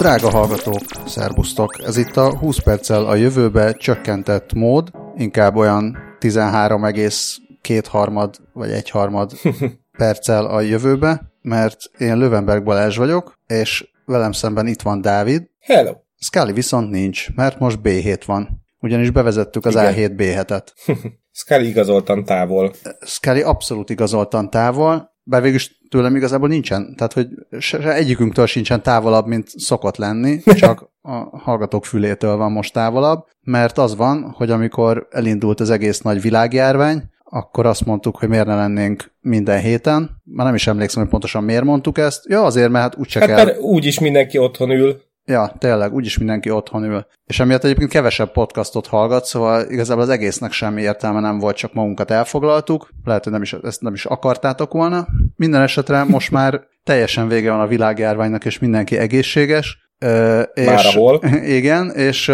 Drága hallgatók, szervusztok! Ez itt a 20 perccel a jövőbe csökkentett mód, inkább olyan 13,2 harmad vagy egy harmad perccel a jövőbe, mert én Lövenberg Balázs vagyok, és velem szemben itt van Dávid. Hello! Scully viszont nincs, mert most B7 van. Ugyanis bevezettük az Igen. A7 B7-et. Scully igazoltan távol. Scully abszolút igazoltan távol, bár végülis tőlem igazából nincsen, tehát hogy se, egyikünktől sincsen távolabb, mint szokott lenni, csak a hallgatók fülétől van most távolabb, mert az van, hogy amikor elindult az egész nagy világjárvány, akkor azt mondtuk, hogy miért ne lennénk minden héten. Már nem is emlékszem, hogy pontosan miért mondtuk ezt. Ja, azért, mert hát úgyse Hát kell. mert úgyis mindenki otthon ül. Ja, tényleg, úgyis mindenki otthon ül. És emiatt egyébként kevesebb podcastot hallgat, szóval igazából az egésznek semmi értelme nem volt, csak magunkat elfoglaltuk. Lehet, hogy nem is, ezt nem is akartátok volna. Minden esetre most már teljesen vége van a világjárványnak, és mindenki egészséges. Ö, és, Már ahol. Igen, és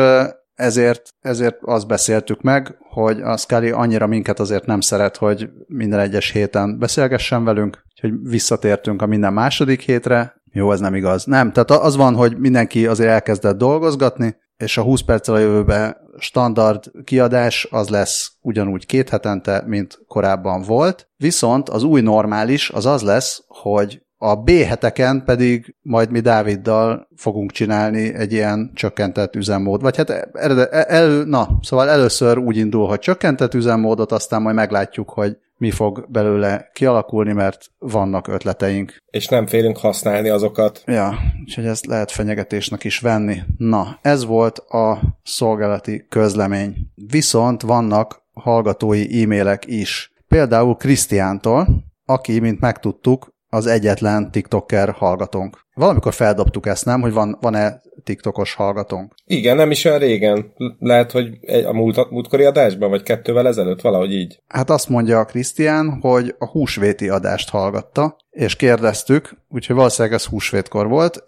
ezért, ezért azt beszéltük meg, hogy a Scully annyira minket azért nem szeret, hogy minden egyes héten beszélgessen velünk, úgyhogy visszatértünk a minden második hétre. Jó, ez nem igaz. Nem, tehát az van, hogy mindenki azért elkezdett dolgozgatni, és a 20 perccel a jövőbe standard kiadás az lesz ugyanúgy két hetente, mint korábban volt. Viszont az új normális az az lesz, hogy a B heteken pedig majd mi Dáviddal fogunk csinálni egy ilyen csökkentett üzemmód. Vagy hát el, el, na, szóval először úgy indul, hogy csökkentett üzemmódot, aztán majd meglátjuk, hogy mi fog belőle kialakulni, mert vannak ötleteink. És nem félünk használni azokat. Ja, úgyhogy ezt lehet fenyegetésnek is venni. Na, ez volt a szolgálati közlemény. Viszont vannak hallgatói e-mailek is. Például Krisztiántól, aki, mint megtudtuk, az egyetlen TikToker hallgatónk. Valamikor feldobtuk ezt, nem? Hogy van, van-e TikTokos hallgatónk? Igen, nem is olyan régen. Lehet, hogy egy, a múlt, múltkori adásban, vagy kettővel ezelőtt, valahogy így. Hát azt mondja a Krisztián, hogy a húsvéti adást hallgatta, és kérdeztük, úgyhogy valószínűleg ez húsvétkor volt,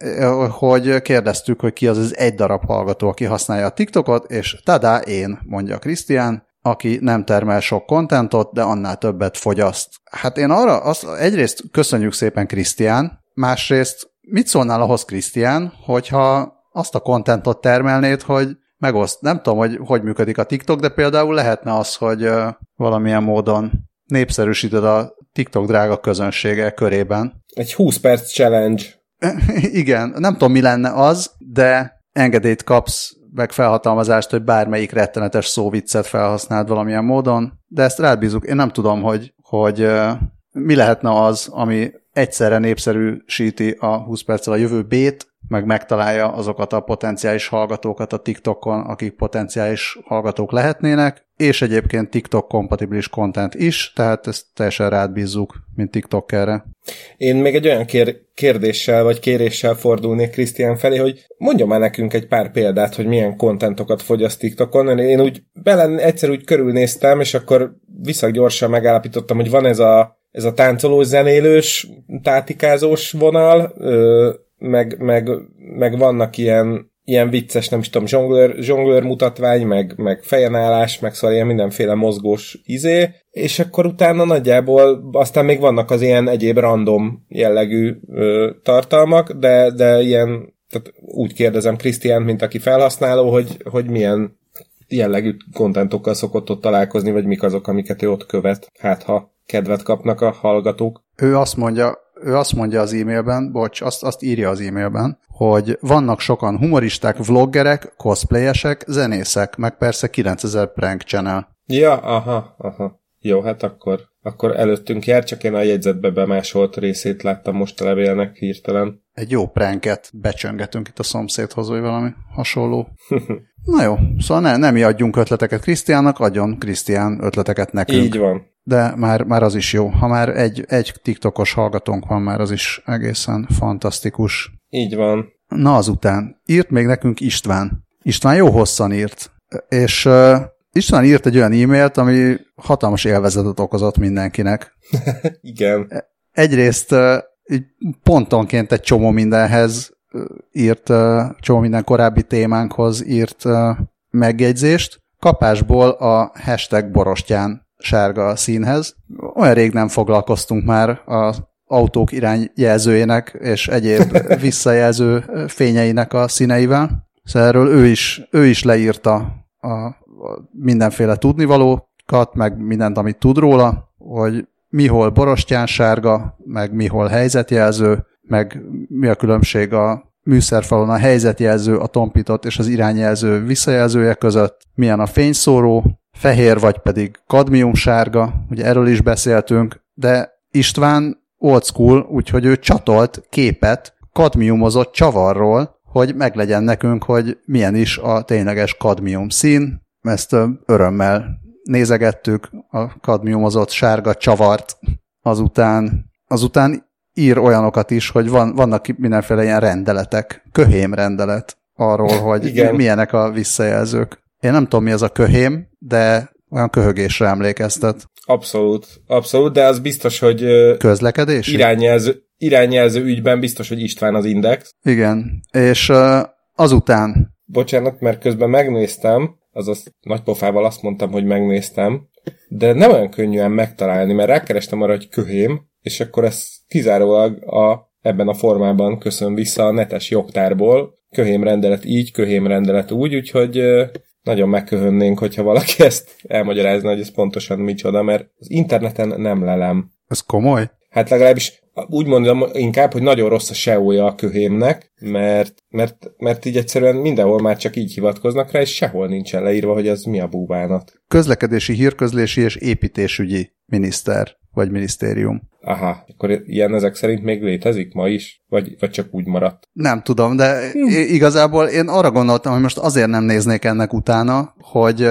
hogy kérdeztük, hogy ki az az egy darab hallgató, aki használja a TikTokot, és tada, én, mondja a Krisztián, aki nem termel sok kontentot, de annál többet fogyaszt. Hát én arra, azt, egyrészt köszönjük szépen Krisztián, másrészt mit szólnál ahhoz Krisztián, hogyha azt a kontentot termelnéd, hogy megoszt. Nem tudom, hogy hogy működik a TikTok, de például lehetne az, hogy valamilyen módon népszerűsíted a TikTok drága közönsége körében. Egy 20 perc challenge. Igen, nem tudom, mi lenne az, de engedélyt kapsz meg felhatalmazást, hogy bármelyik rettenetes szóviccet felhasználd valamilyen módon, de ezt rád bízunk. Én nem tudom, hogy, hogy mi lehetne az, ami egyszerre népszerűsíti a 20 perccel a jövő B-t, meg megtalálja azokat a potenciális hallgatókat a TikTokon, akik potenciális hallgatók lehetnének, és egyébként TikTok kompatibilis content is, tehát ezt teljesen rád bízzuk, mint TikTokerre. Én még egy olyan kér- kérdéssel vagy kéréssel fordulnék Krisztián felé, hogy mondja már nekünk egy pár példát, hogy milyen kontentokat fogyaszt TikTokon. Én úgy belen egyszer úgy körülnéztem, és akkor vissza gyorsan megállapítottam, hogy van ez a, ez a táncolós, zenélős, tátikázós vonal, ö, meg, meg, meg vannak ilyen, ilyen vicces, nem is tudom, zsonglőr, zsonglőr mutatvány, meg, meg fejenállás, meg szóval ilyen mindenféle mozgós izé, és akkor utána nagyjából aztán még vannak az ilyen egyéb random jellegű ö, tartalmak, de, de ilyen, tehát úgy kérdezem Krisztiánt, mint aki felhasználó, hogy, hogy milyen jellegű kontentokkal szokott ott találkozni, vagy mik azok, amiket ő ott követ, hát ha kedvet kapnak a hallgatók. Ő azt mondja, ő azt mondja az e-mailben, bocs, azt, azt írja az e-mailben, hogy vannak sokan humoristák, vloggerek, cosplayesek, zenészek, meg persze 9000 prank channel. Ja, aha, aha. Jó, hát akkor, akkor előttünk jár, csak én a jegyzetbe bemásolt részét láttam most a levélnek hirtelen. Egy jó pranket becsöngetünk itt a szomszédhoz, vagy valami hasonló. Na jó, szóval ne, nem adjunk ötleteket Krisztiánnak, adjon Krisztián ötleteket nekünk. Így van. De már, már az is jó. Ha már egy, egy TikTokos hallgatónk van, már az is egészen fantasztikus. Így van. Na azután, írt még nekünk István. István jó hosszan írt. És uh, István írt egy olyan e-mailt, ami hatalmas élvezetet okozott mindenkinek. Igen. Egyrészt uh, így pontonként egy csomó mindenhez uh, írt, uh, csomó minden korábbi témánkhoz írt uh, megjegyzést. Kapásból a hashtag borostyán sárga színhez. Olyan rég nem foglalkoztunk már a autók irányjelzőjének és egyéb visszajelző fényeinek a színeivel. Szóval erről ő is, ő is leírta a, a mindenféle tudnivalókat, meg mindent, amit tud róla, hogy mihol borostyán sárga, meg mihol helyzetjelző, meg mi a különbség a műszerfalon a helyzetjelző, a tompított és az irányjelző visszajelzője között, milyen a fényszóró, fehér vagy pedig kadmium sárga, ugye erről is beszéltünk, de István old school, úgyhogy ő csatolt képet kadmiumozott csavarról, hogy meglegyen nekünk, hogy milyen is a tényleges kadmium szín. Ezt örömmel nézegettük, a kadmiumozott sárga csavart. Azután, azután ír olyanokat is, hogy van, vannak mindenféle ilyen rendeletek, köhém rendelet arról, hogy Igen. milyenek a visszajelzők. Én nem tudom, mi az a köhém, de olyan köhögésre emlékeztet. Abszolút, abszolút, de az biztos, hogy közlekedés irányjelző, irányjelző ügyben biztos, hogy István az Index. Igen, és azután... Bocsánat, mert közben megnéztem, azaz nagy pofával azt mondtam, hogy megnéztem, de nem olyan könnyűen megtalálni, mert rákerestem arra, hogy köhém, és akkor ez kizárólag a, ebben a formában köszön vissza a netes jogtárból, köhém rendelet így, köhém rendelet úgy, úgyhogy nagyon megköhönnénk, hogyha valaki ezt elmagyarázna, hogy ez pontosan micsoda, mert az interneten nem lelem. Ez komoly? Hát legalábbis úgy mondom inkább, hogy nagyon rossz a SEO-ja a köhémnek, mert, mert, mert így egyszerűen mindenhol már csak így hivatkoznak rá, és sehol nincsen leírva, hogy ez mi a búbánat. Közlekedési, hírközlési és építésügyi miniszter vagy minisztérium. Aha, akkor ilyen ezek szerint még létezik ma is? Vagy, vagy csak úgy maradt? Nem tudom, de hm. igazából én arra gondoltam, hogy most azért nem néznék ennek utána, hogy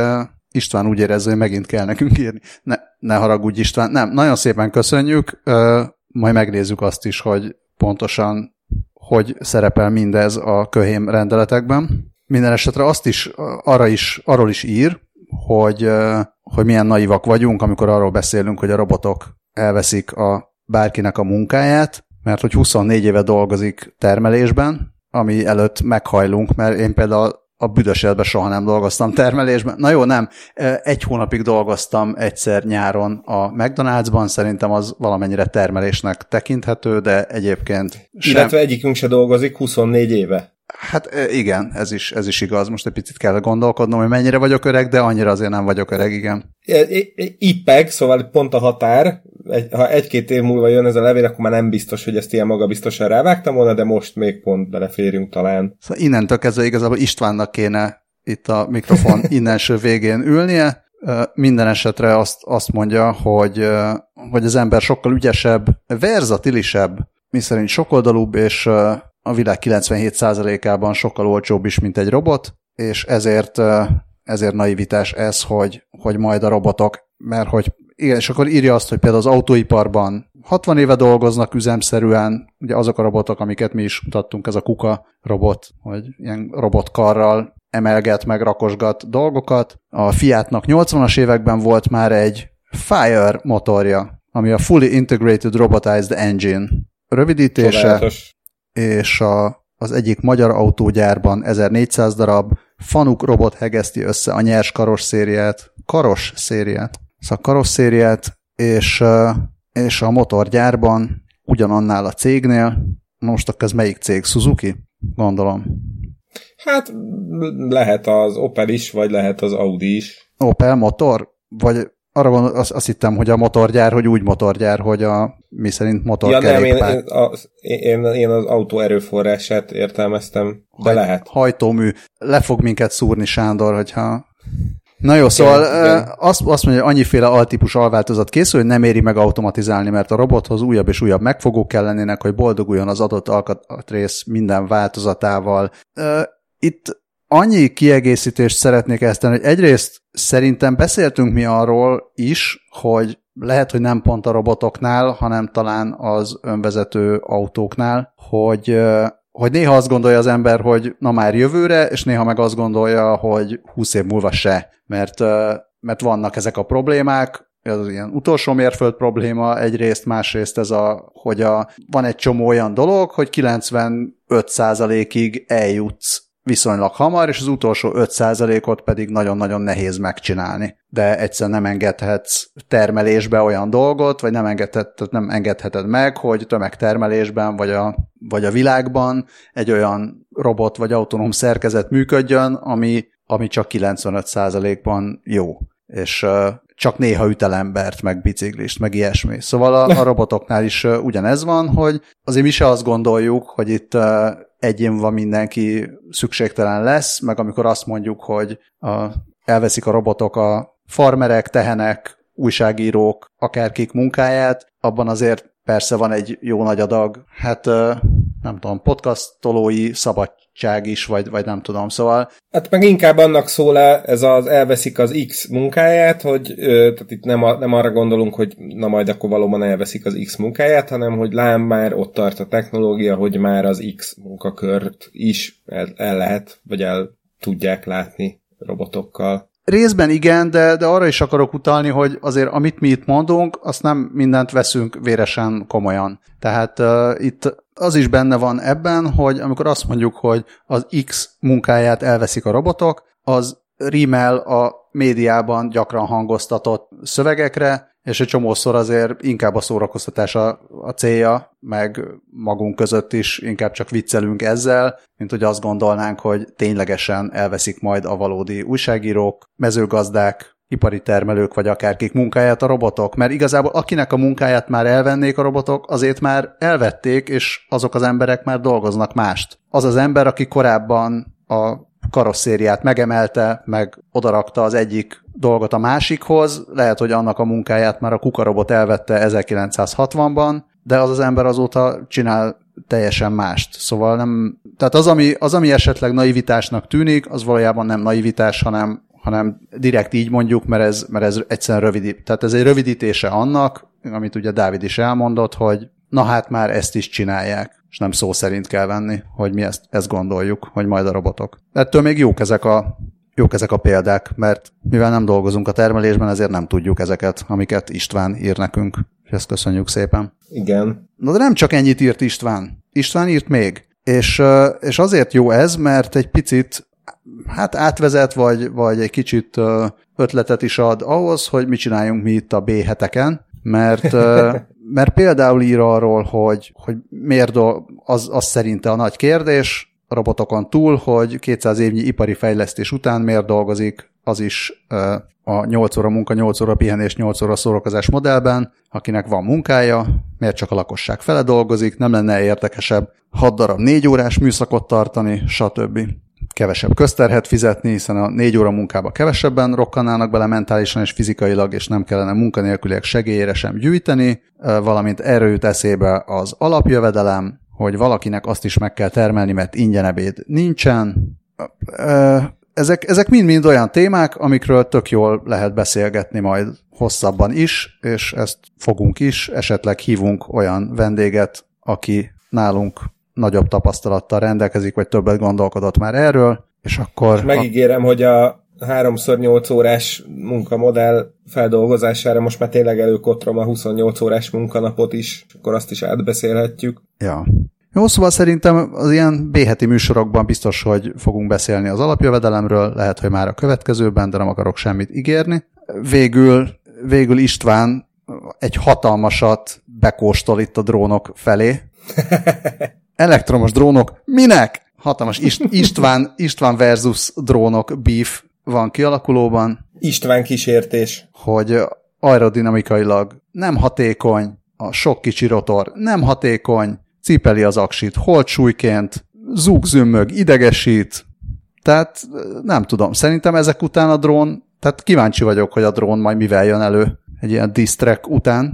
István úgy érezze, hogy megint kell nekünk írni. Ne, ne haragudj István. Nem, nagyon szépen köszönjük, majd megnézzük azt is, hogy pontosan hogy szerepel mindez a köhém rendeletekben. Minden esetre azt is, arra is, arról is ír, hogy, hogy milyen naivak vagyunk, amikor arról beszélünk, hogy a robotok elveszik a bárkinek a munkáját, mert hogy 24 éve dolgozik termelésben, ami előtt meghajlunk, mert én például a büdös életben soha nem dolgoztam termelésben. Na jó, nem. Egy hónapig dolgoztam egyszer nyáron a McDonald'sban, szerintem az valamennyire termelésnek tekinthető, de egyébként sem. Illetve egyikünk se dolgozik 24 éve. Hát igen, ez is, ez is igaz. Most egy picit kell gondolkodnom, hogy mennyire vagyok öreg, de annyira azért nem vagyok öreg, igen. Ippeg, szóval pont a határ, egy, ha egy-két év múlva jön ez a levél, akkor már nem biztos, hogy ezt ilyen magabiztosan rávágtam volna, de most még pont beleférünk talán. Szóval innentől kezdve igazából Istvánnak kéne itt a mikrofon innenső végén ülnie. Minden esetre azt, azt mondja, hogy, hogy az ember sokkal ügyesebb, verzatilisebb, miszerint sokoldalúbb, és a világ 97%-ában sokkal olcsóbb is, mint egy robot, és ezért, ezért naivitás ez, hogy, hogy majd a robotok, mert hogy igen, és akkor írja azt, hogy például az autóiparban 60 éve dolgoznak üzemszerűen, ugye azok a robotok, amiket mi is mutattunk, ez a kuka robot, hogy ilyen robotkarral emelget, meg rakosgat dolgokat. A Fiatnak 80-as években volt már egy Fire motorja, ami a Fully Integrated Robotized Engine rövidítése, Csodálatos. És a, az egyik magyar autógyárban 1400 darab Fanuk robot hegeszti össze a nyers karos szériát, karos szériát, szóval karosszériát, és, és a motorgyárban ugyanannál a cégnél, most akkor ez melyik cég? Suzuki? Gondolom. Hát lehet az Opel is, vagy lehet az Audi is. Opel motor? Vagy arra van, azt, azt hittem, hogy a motorgyár, hogy úgy motorgyár, hogy a mi szerint motorkerékpár. Ja nem, én, én, az, én, én az autó erőforrását értelmeztem, de Haj, lehet. Hajtómű. Le fog minket szúrni Sándor, hogyha Na jó, szóval igen, igen. Azt, azt mondja, hogy annyiféle altípus alváltozat készül, hogy nem éri meg automatizálni, mert a robothoz újabb és újabb megfogók kell lennének, hogy boldoguljon az adott alkatrész minden változatával. Itt annyi kiegészítést szeretnék ezt tenni, hogy egyrészt szerintem beszéltünk mi arról is, hogy lehet, hogy nem pont a robotoknál, hanem talán az önvezető autóknál, hogy hogy néha azt gondolja az ember, hogy na már jövőre, és néha meg azt gondolja, hogy 20 év múlva se, mert, mert vannak ezek a problémák, az ilyen utolsó mérföld probléma egyrészt, másrészt ez a, hogy a, van egy csomó olyan dolog, hogy 95%-ig eljutsz viszonylag hamar, és az utolsó 5%-ot pedig nagyon-nagyon nehéz megcsinálni. De egyszerűen nem engedhetsz termelésbe olyan dolgot, vagy nem, engedhet, nem engedheted meg, hogy tömegtermelésben, vagy a, vagy a világban egy olyan robot vagy autonóm szerkezet működjön, ami, ami csak 95%-ban jó. És csak néha üt el embert, meg biciklist, meg ilyesmi. Szóval a, a robotoknál is ugyanez van, hogy azért mi se azt gondoljuk, hogy itt egyén van mindenki szükségtelen lesz, meg amikor azt mondjuk, hogy a, elveszik a robotok a farmerek, tehenek, újságírók, akárkik munkáját, abban azért persze van egy jó nagy adag, hát nem tudom, podcastolói szabadság is, vagy, vagy nem tudom, szóval... Hát meg inkább annak szól -e, ez az elveszik az X munkáját, hogy ö, tehát itt nem, a, nem arra gondolunk, hogy na majd akkor valóban elveszik az X munkáját, hanem hogy lám már ott tart a technológia, hogy már az X munkakört is el, el lehet, vagy el tudják látni robotokkal. Részben igen, de, de arra is akarok utalni, hogy azért amit mi itt mondunk, azt nem mindent veszünk véresen komolyan. Tehát uh, itt az is benne van ebben, hogy amikor azt mondjuk, hogy az X munkáját elveszik a robotok, az rímel a médiában gyakran hangoztatott szövegekre, és egy csomószor azért inkább a szórakoztatás a, a célja, meg magunk között is inkább csak viccelünk ezzel, mint hogy azt gondolnánk, hogy ténylegesen elveszik majd a valódi újságírók, mezőgazdák, ipari termelők, vagy akárkik munkáját a robotok, mert igazából akinek a munkáját már elvennék a robotok, azért már elvették, és azok az emberek már dolgoznak mást. Az az ember, aki korábban a karosszériát megemelte, meg odarakta az egyik dolgot a másikhoz, lehet, hogy annak a munkáját már a kukarobot elvette 1960-ban, de az az ember azóta csinál teljesen mást. Szóval nem, tehát az ami, az, ami esetleg naivitásnak tűnik, az valójában nem naivitás, hanem, hanem direkt így mondjuk, mert ez, mert ez egyszerűen rövid, tehát ez egy rövidítése annak, amit ugye Dávid is elmondott, hogy na hát már ezt is csinálják és nem szó szerint kell venni, hogy mi ezt, ezt gondoljuk, hogy majd a robotok. Ettől még jók ezek a jók ezek a példák, mert mivel nem dolgozunk a termelésben, ezért nem tudjuk ezeket, amiket István ír nekünk. És ezt köszönjük szépen. Igen. Na de nem csak ennyit írt István. István írt még. És, és azért jó ez, mert egy picit hát átvezet, vagy, vagy egy kicsit ötletet is ad ahhoz, hogy mit csináljunk mi itt a B heteken, mert mert például ír arról, hogy, hogy miért do, az, az szerinte a nagy kérdés robotokon túl, hogy 200 évnyi ipari fejlesztés után miért dolgozik az is a 8 óra munka, 8 óra pihenés, 8 óra szórakozás modellben, akinek van munkája, miért csak a lakosság fele dolgozik, nem lenne érdekesebb 6 darab 4 órás műszakot tartani, stb. Kevesebb közterhet fizetni, hiszen a négy óra munkába kevesebben rokkanának bele mentálisan és fizikailag, és nem kellene munkanélküliek segélyére sem gyűjteni, valamint erről jut eszébe az alapjövedelem, hogy valakinek azt is meg kell termelni, mert ingyen ebéd nincsen. Ezek, ezek mind-mind olyan témák, amikről tök jól lehet beszélgetni majd hosszabban is, és ezt fogunk is, esetleg hívunk olyan vendéget, aki nálunk nagyobb tapasztalattal rendelkezik, vagy többet gondolkodott már erről, és akkor... Megígérem, hogy a 3x8 órás munkamodell feldolgozására most már tényleg előkotrom a 28 órás munkanapot is, akkor azt is átbeszélhetjük. Ja. Jó, szóval szerintem az ilyen B-heti műsorokban biztos, hogy fogunk beszélni az alapjövedelemről, lehet, hogy már a következőben, de nem akarok semmit ígérni. Végül, végül István egy hatalmasat bekóstol itt a drónok felé. Elektromos drónok, minek? Hatalmas Ist- István, István versus drónok beef van kialakulóban. István kísértés. Hogy aerodinamikailag nem hatékony, a sok kicsi rotor nem hatékony, cipeli az aksit holtsúlyként, zúg, zümmög, idegesít, tehát nem tudom, szerintem ezek után a drón, tehát kíváncsi vagyok, hogy a drón majd mivel jön elő egy ilyen disztrek után.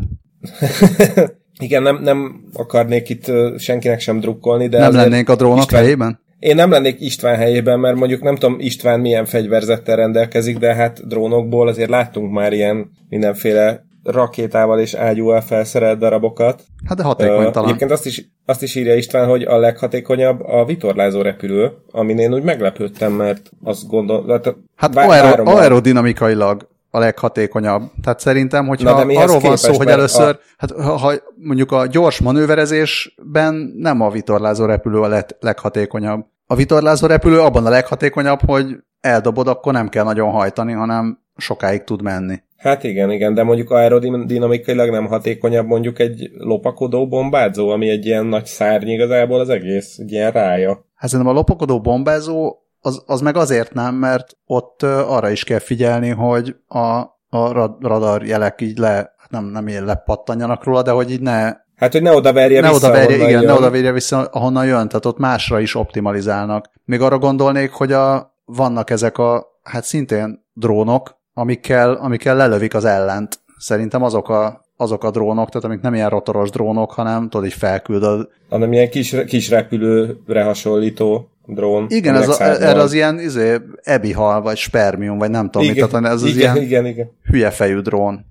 Igen, nem, nem akarnék itt senkinek sem drukkolni, de... Nem lennénk a drónok István, helyében? Én nem lennék István helyében, mert mondjuk nem tudom István milyen fegyverzettel rendelkezik, de hát drónokból azért láttunk már ilyen mindenféle rakétával és ágyúval felszerelt darabokat. Hát de hatékonytalan. Uh, egyébként azt is, azt is írja István, hogy a leghatékonyabb a vitorlázó repülő, amin én úgy meglepődtem, mert azt gondol... Hát aero, aerodinamikailag a leghatékonyabb. Tehát szerintem, hogyha arról van szó, hogy először, a... hát ha, ha mondjuk a gyors manőverezésben nem a vitorlázó repülő a leg, leghatékonyabb. A vitorlázó repülő abban a leghatékonyabb, hogy eldobod, akkor nem kell nagyon hajtani, hanem sokáig tud menni. Hát igen, igen, de mondjuk aerodinamikailag nem hatékonyabb mondjuk egy lopakodó bombázó, ami egy ilyen nagy szárny igazából az egész, egy ilyen rája. Hát szerintem a lopakodó bombázó az, az meg azért nem, mert ott arra is kell figyelni, hogy a, a radar jelek így le, hát nem, nem ilyen lepattanjanak róla, de hogy így ne Hát, hogy ne oda verje ne vissza, oda verje, igen, jön. ne oda verje vissza, ahonnan jön, tehát ott másra is optimalizálnak. Még arra gondolnék, hogy a, vannak ezek a, hát szintén drónok, amikkel, amikkel lelövik az ellent. Szerintem azok a, azok a drónok, tehát amik nem ilyen rotoros drónok, hanem tudod, így felküldöd. Hanem ilyen kis, kis repülőre hasonlító drón. Igen, ez a, erre az ilyen izé, ebihal, vagy spermium, vagy nem tudom, igen, mit, tehát ez az igen, ilyen igen, igen. hülye fejű drón,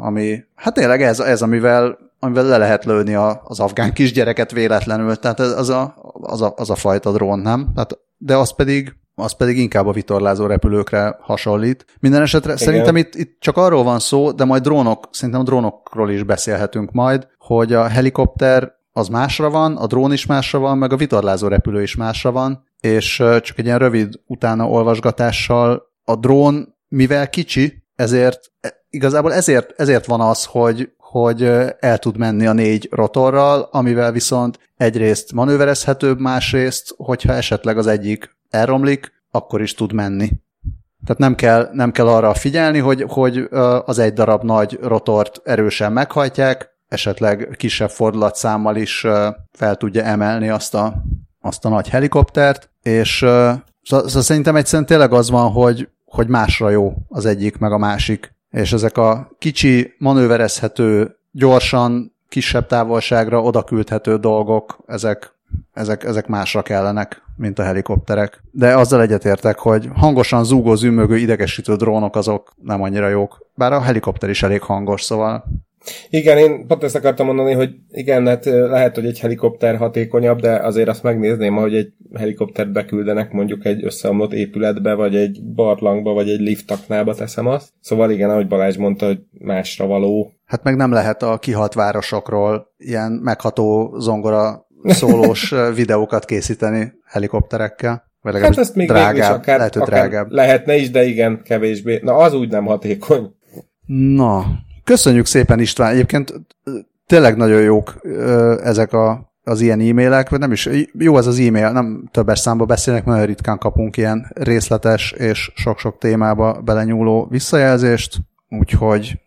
ami, hát tényleg ez, ez amivel, amivel le lehet lőni a, az afgán kisgyereket véletlenül, tehát ez, az, a, az, a, az a fajta drón, nem? Tehát, de az pedig az pedig inkább a vitorlázó repülőkre hasonlít. Minden esetre Igen. szerintem itt, itt csak arról van szó, de majd drónok, szerintem a drónokról is beszélhetünk majd, hogy a helikopter az másra van, a drón is másra van, meg a vitorlázó repülő is másra van, és csak egy ilyen rövid utána olvasgatással a drón, mivel kicsi, ezért e, igazából ezért, ezért van az, hogy, hogy el tud menni a négy rotorral, amivel viszont egyrészt manőverezhetőbb, másrészt, hogyha esetleg az egyik elromlik, akkor is tud menni. Tehát nem kell, nem kell arra figyelni, hogy, hogy az egy darab nagy rotort erősen meghajtják, esetleg kisebb fordulatszámmal is fel tudja emelni azt a, azt a nagy helikoptert, és szóval szerintem egyszerűen tényleg az van, hogy, hogy másra jó az egyik, meg a másik. És ezek a kicsi, manőverezhető, gyorsan, kisebb távolságra odaküldhető dolgok, ezek, ezek, ezek másra kellenek mint a helikopterek. De azzal egyetértek, hogy hangosan zúgó, zümögő, idegesítő drónok azok nem annyira jók. Bár a helikopter is elég hangos, szóval igen, én pont ezt akartam mondani, hogy igen, hát lehet, hogy egy helikopter hatékonyabb, de azért azt megnézném, hogy egy helikoptert beküldenek mondjuk egy összeomlott épületbe, vagy egy barlangba, vagy egy liftaknába teszem azt. Szóval igen, ahogy Balázs mondta, hogy másra való. Hát meg nem lehet a kihalt városokról ilyen megható zongora szólós videókat készíteni helikopterekkel. Vagy hát ezt még drágább, akár, lehet, akár drágább. Lehetne is, de igen, kevésbé. Na, az úgy nem hatékony. Na, köszönjük szépen István. Egyébként tényleg nagyon jók ezek a, az ilyen e-mailek, vagy nem is, jó ez az e-mail, nem többes számba beszélnek, nagyon ritkán kapunk ilyen részletes és sok-sok témába belenyúló visszajelzést, úgyhogy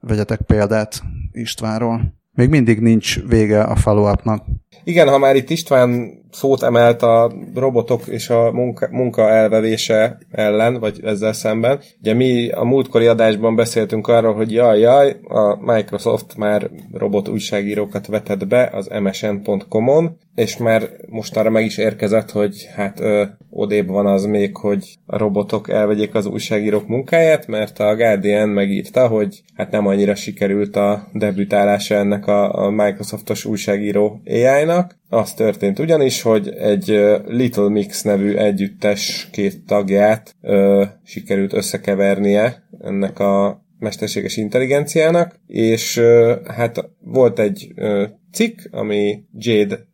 vegyetek példát Istvánról. Még mindig nincs vége a follow-upnak. Igen, ha már itt István szót emelt a robotok és a munka, munka elvevése ellen, vagy ezzel szemben. Ugye mi a múltkori adásban beszéltünk arról, hogy jaj, jaj, a Microsoft már robot újságírókat vetett be az msn.com-on, és már mostanra meg is érkezett, hogy hát ö, odébb van az még, hogy a robotok elvegyék az újságírók munkáját, mert a Guardian megírta, hogy hát nem annyira sikerült a debütálása ennek a, a Microsoftos újságíró AI-nak. Az történt ugyanis, hogy egy Little Mix nevű együttes két tagját ö, sikerült összekevernie ennek a mesterséges intelligenciának, és ö, hát volt egy ö, cikk, ami Jade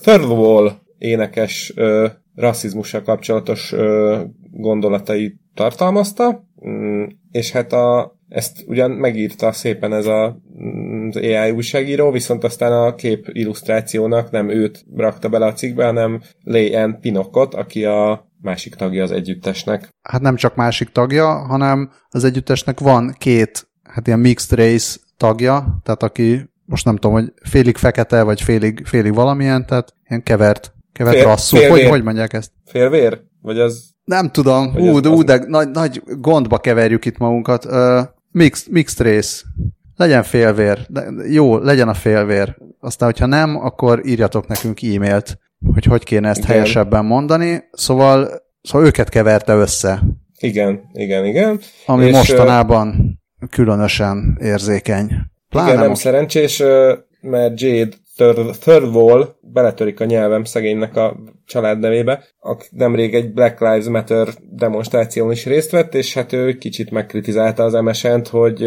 Thirlwall énekes ö, rasszizmussal kapcsolatos ö, gondolatai tartalmazta, mm, és hát a, ezt ugyan megírta szépen ez a, mm, az AI újságíró, viszont aztán a kép illusztrációnak nem őt rakta bele a cikkbe, hanem Leigh Pinokot, aki a másik tagja az együttesnek. Hát nem csak másik tagja, hanem az együttesnek van két, hát ilyen mixed race tagja, tehát aki most nem tudom, hogy félig fekete, vagy félig, félig valamilyen, tehát ilyen kevert, kevert Fél, rasszú. Hogy, hogy mondják ezt? Félvér? Vagy az... Nem tudom, hú, de, az... de nagy, nagy gondba keverjük itt magunkat. Uh, mixed, mixed race. Legyen félvér. De jó, legyen a félvér. Aztán, hogyha nem, akkor írjatok nekünk e-mailt, hogy hogy kéne ezt igen. helyesebben mondani. Szóval, szóval őket keverte össze. Igen, igen, igen. Ami És, mostanában különösen érzékeny. Pláne Igen, nem most... szerencsés, mert Jade Third Wall beletörik a nyelvem szegénynek a család nevébe, aki nemrég egy Black Lives Matter demonstráción is részt vett, és hát ő kicsit megkritizálta az MSN-t, hogy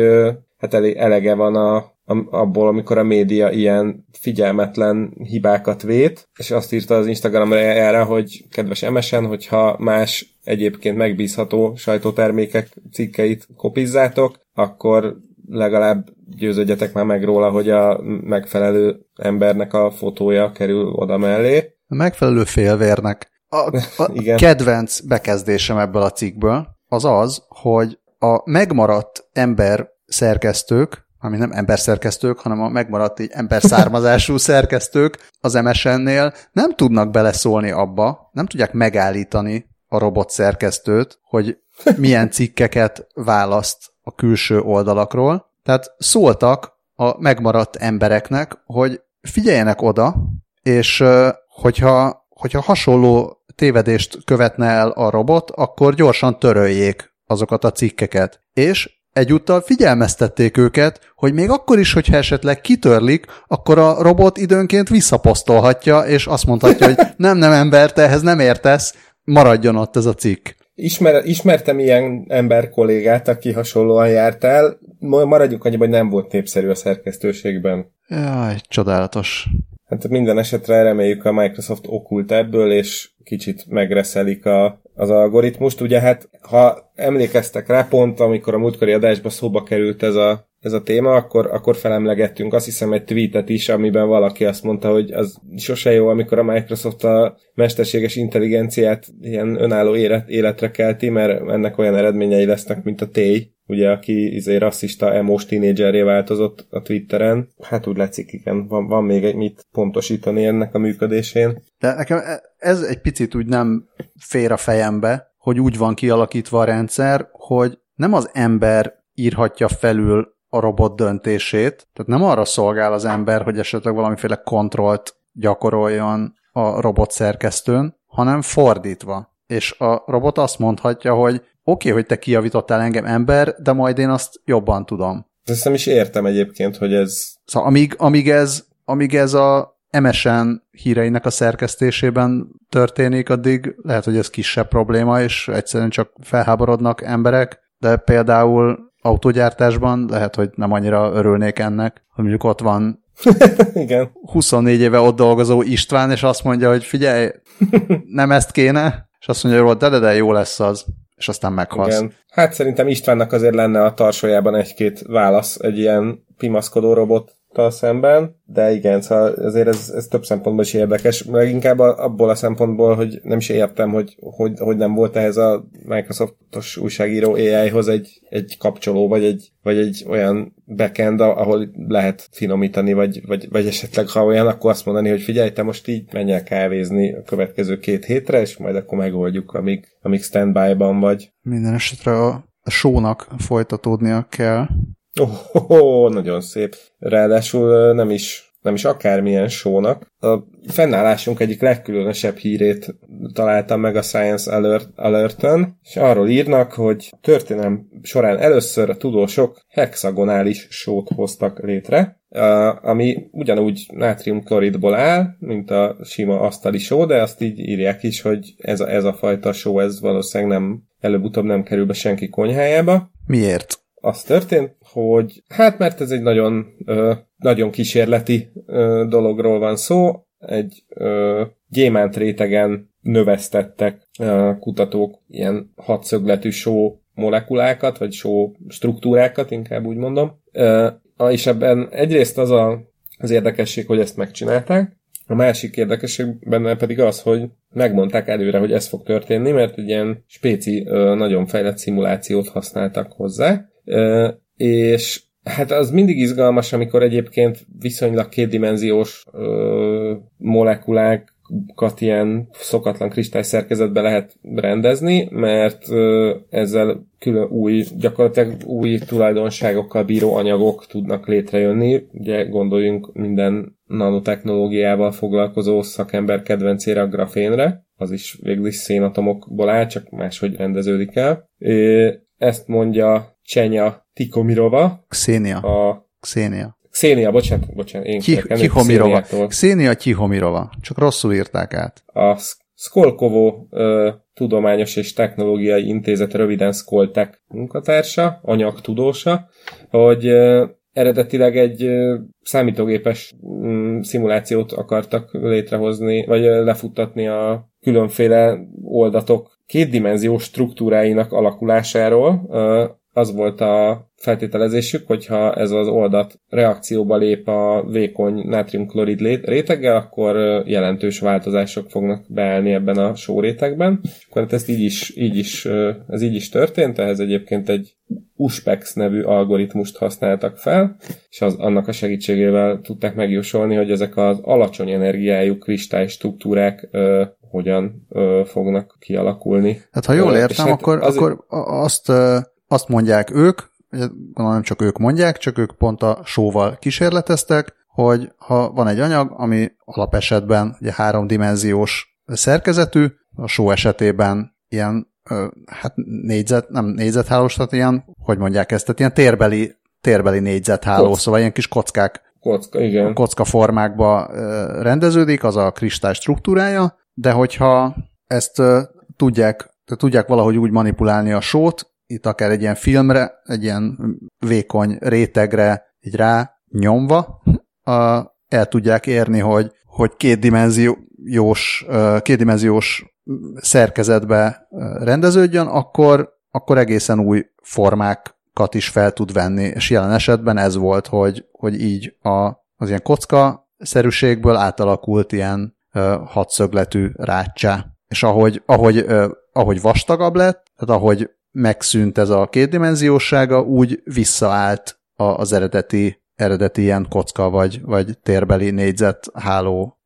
hát elég elege van a abból, amikor a média ilyen figyelmetlen hibákat vét, és azt írta az Instagramra erre, hogy kedves MSN, hogyha más egyébként megbízható sajtótermékek cikkeit kopizzátok, akkor legalább győződjetek már meg róla, hogy a megfelelő embernek a fotója kerül oda mellé. A megfelelő félvérnek. A, a Igen. kedvenc bekezdésem ebből a cikkből az az, hogy a megmaradt ember szerkesztők, ami nem emberszerkesztők, hanem a megmaradt így származású szerkesztők az MSN-nél nem tudnak beleszólni abba, nem tudják megállítani a robot szerkesztőt, hogy milyen cikkeket választ a külső oldalakról. Tehát szóltak a megmaradt embereknek, hogy figyeljenek oda, és hogyha, hogyha hasonló tévedést követne el a robot, akkor gyorsan töröljék azokat a cikkeket. És Egyúttal figyelmeztették őket, hogy még akkor is, hogyha esetleg kitörlik, akkor a robot időnként visszaposztolhatja, és azt mondhatja, hogy nem, nem ember, te ehhez nem értesz, maradjon ott ez a cikk. Ismer, ismertem ilyen ember kollégát, aki hasonlóan járt el. Maradjunk annyiban, hogy nem volt népszerű a szerkesztőségben. Jaj, csodálatos. Hát minden esetre reméljük a Microsoft okult ebből, és kicsit megreszelik a, az algoritmust. Ugye hát, ha emlékeztek rá pont, amikor a múltkori adásban szóba került ez a, ez a téma, akkor, akkor felemlegettünk azt hiszem egy tweetet is, amiben valaki azt mondta, hogy az sose jó, amikor a Microsoft a mesterséges intelligenciát ilyen önálló élet, életre kelti, mert ennek olyan eredményei lesznek, mint a téj, ugye, aki izé rasszista emos tínédzserré változott a Twitteren. Hát úgy látszik, igen, van, van még egy mit pontosítani ennek a működésén. De nekem e- ez egy picit úgy nem fér a fejembe, hogy úgy van kialakítva a rendszer, hogy nem az ember írhatja felül a robot döntését, tehát nem arra szolgál az ember, hogy esetleg valamiféle kontrollt gyakoroljon a robot szerkesztőn, hanem fordítva. És a robot azt mondhatja, hogy oké, okay, hogy te kijavítottál engem ember, de majd én azt jobban tudom. Ezt nem is értem egyébként, hogy ez... Szóval amíg, amíg, ez, amíg ez a MSN híreinek a szerkesztésében történik, addig lehet, hogy ez kisebb probléma, és egyszerűen csak felháborodnak emberek, de például autógyártásban lehet, hogy nem annyira örülnék ennek, hogy mondjuk ott van Igen. 24 éve ott dolgozó István, és azt mondja, hogy figyelj, nem ezt kéne, és azt mondja, hogy de, de, de jó lesz az, és aztán meghalsz. Igen. Hát szerintem Istvánnak azért lenne a tarsójában egy-két válasz egy ilyen pimaszkodó robot szemben, de igen, szóval azért ez, ez több szempontból is érdekes, meg inkább abból a szempontból, hogy nem is értem, hogy, hogy, hogy nem volt ehhez a Microsoftos újságíró AI-hoz egy, egy kapcsoló, vagy egy, vagy egy olyan backend, ahol lehet finomítani, vagy, vagy, vagy esetleg ha olyan, akkor azt mondani, hogy figyelj, te most így menj el kávézni a következő két hétre, és majd akkor megoldjuk, amíg, amíg standby-ban vagy. Minden esetre a, a show-nak folytatódnia kell. Oh, oh, nagyon szép. Ráadásul nem is nem is akármilyen sónak. A fennállásunk egyik legkülönösebb hírét találtam meg a Science Alert, Alert-ön, és arról írnak, hogy történelem során először a tudósok hexagonális sót hoztak létre, ami ugyanúgy nátriumkloridból áll, mint a sima asztali só, de azt így írják is, hogy ez a, ez a fajta só, ez valószínűleg nem előbb-utóbb nem kerül be senki konyhájába. Miért? Az történt, hogy hát mert ez egy nagyon, ö, nagyon kísérleti ö, dologról van szó, egy ö, gyémánt rétegen növesztettek ö, kutatók ilyen hatszögletű só molekulákat, vagy só struktúrákat, inkább úgy mondom. Ö, és ebben egyrészt az a, az érdekesség, hogy ezt megcsinálták, a másik érdekesség benne pedig az, hogy megmondták előre, hogy ez fog történni, mert egy ilyen spéci, nagyon fejlett szimulációt használtak hozzá, és hát az mindig izgalmas, amikor egyébként viszonylag kétdimenziós molekulák ilyen szokatlan kristályszerkezetbe lehet rendezni, mert ezzel külön új, gyakorlatilag új tulajdonságokkal bíró anyagok tudnak létrejönni. Ugye gondoljunk minden nanotechnológiával foglalkozó szakember kedvencére a grafénre, az is végül is szénatomokból áll, csak máshogy rendeződik el. Ezt mondja Csenya Tikomirova. Xenia. A... Xenia. Xenia, bocsánat, bocsánat, én Ki, Kihomirova. Xenia Kihomirova. Csak rosszul írták át. A Skolkovo ö, Tudományos és Technológiai Intézet, röviden Skoltek munkatársa, anyagtudósa, hogy ö, eredetileg egy számítógépes mm, szimulációt akartak létrehozni, vagy lefuttatni a különféle oldatok kétdimenziós struktúráinak alakulásáról. Az volt a feltételezésük, hogyha ez az oldat reakcióba lép a vékony nátriumklorid réteggel, akkor jelentős változások fognak beállni ebben a sórétegben. Akkor hát ezt így is, így is, ez így is történt, ehhez egyébként egy USPEX nevű algoritmust használtak fel, és az, annak a segítségével tudták megjósolni, hogy ezek az alacsony energiájú kristály struktúrák ö, hogyan ö, fognak kialakulni. Hát ha jól értem, hát akkor, az... akkor azt, azt mondják ők, nem csak ők mondják, csak ők pont a sóval kísérleteztek, hogy ha van egy anyag, ami alapesetben ugye háromdimenziós szerkezetű, a só esetében ilyen hát négyzet, nem négyzethálós, tehát ilyen, hogy mondják ezt, tehát ilyen térbeli, térbeli négyzetháló, Kock. szóval ilyen kis kockák Kocka, igen. kocka formákba rendeződik, az a kristály struktúrája, de hogyha ezt tudják, tudják valahogy úgy manipulálni a sót, itt akár egy ilyen filmre, egy ilyen vékony rétegre így rá nyomva, a, el tudják érni, hogy, hogy kétdimenziós, kétdimenziós szerkezetbe rendeződjön, akkor, akkor egészen új formákat is fel tud venni, és jelen esetben ez volt, hogy, hogy így a, az ilyen kocka szerűségből átalakult ilyen hatszögletű rácsá. És ahogy, ahogy, ahogy vastagabb lett, tehát ahogy megszűnt ez a kétdimenziósága, úgy visszaállt az eredeti, eredeti ilyen kocka vagy, vagy térbeli négyzet háló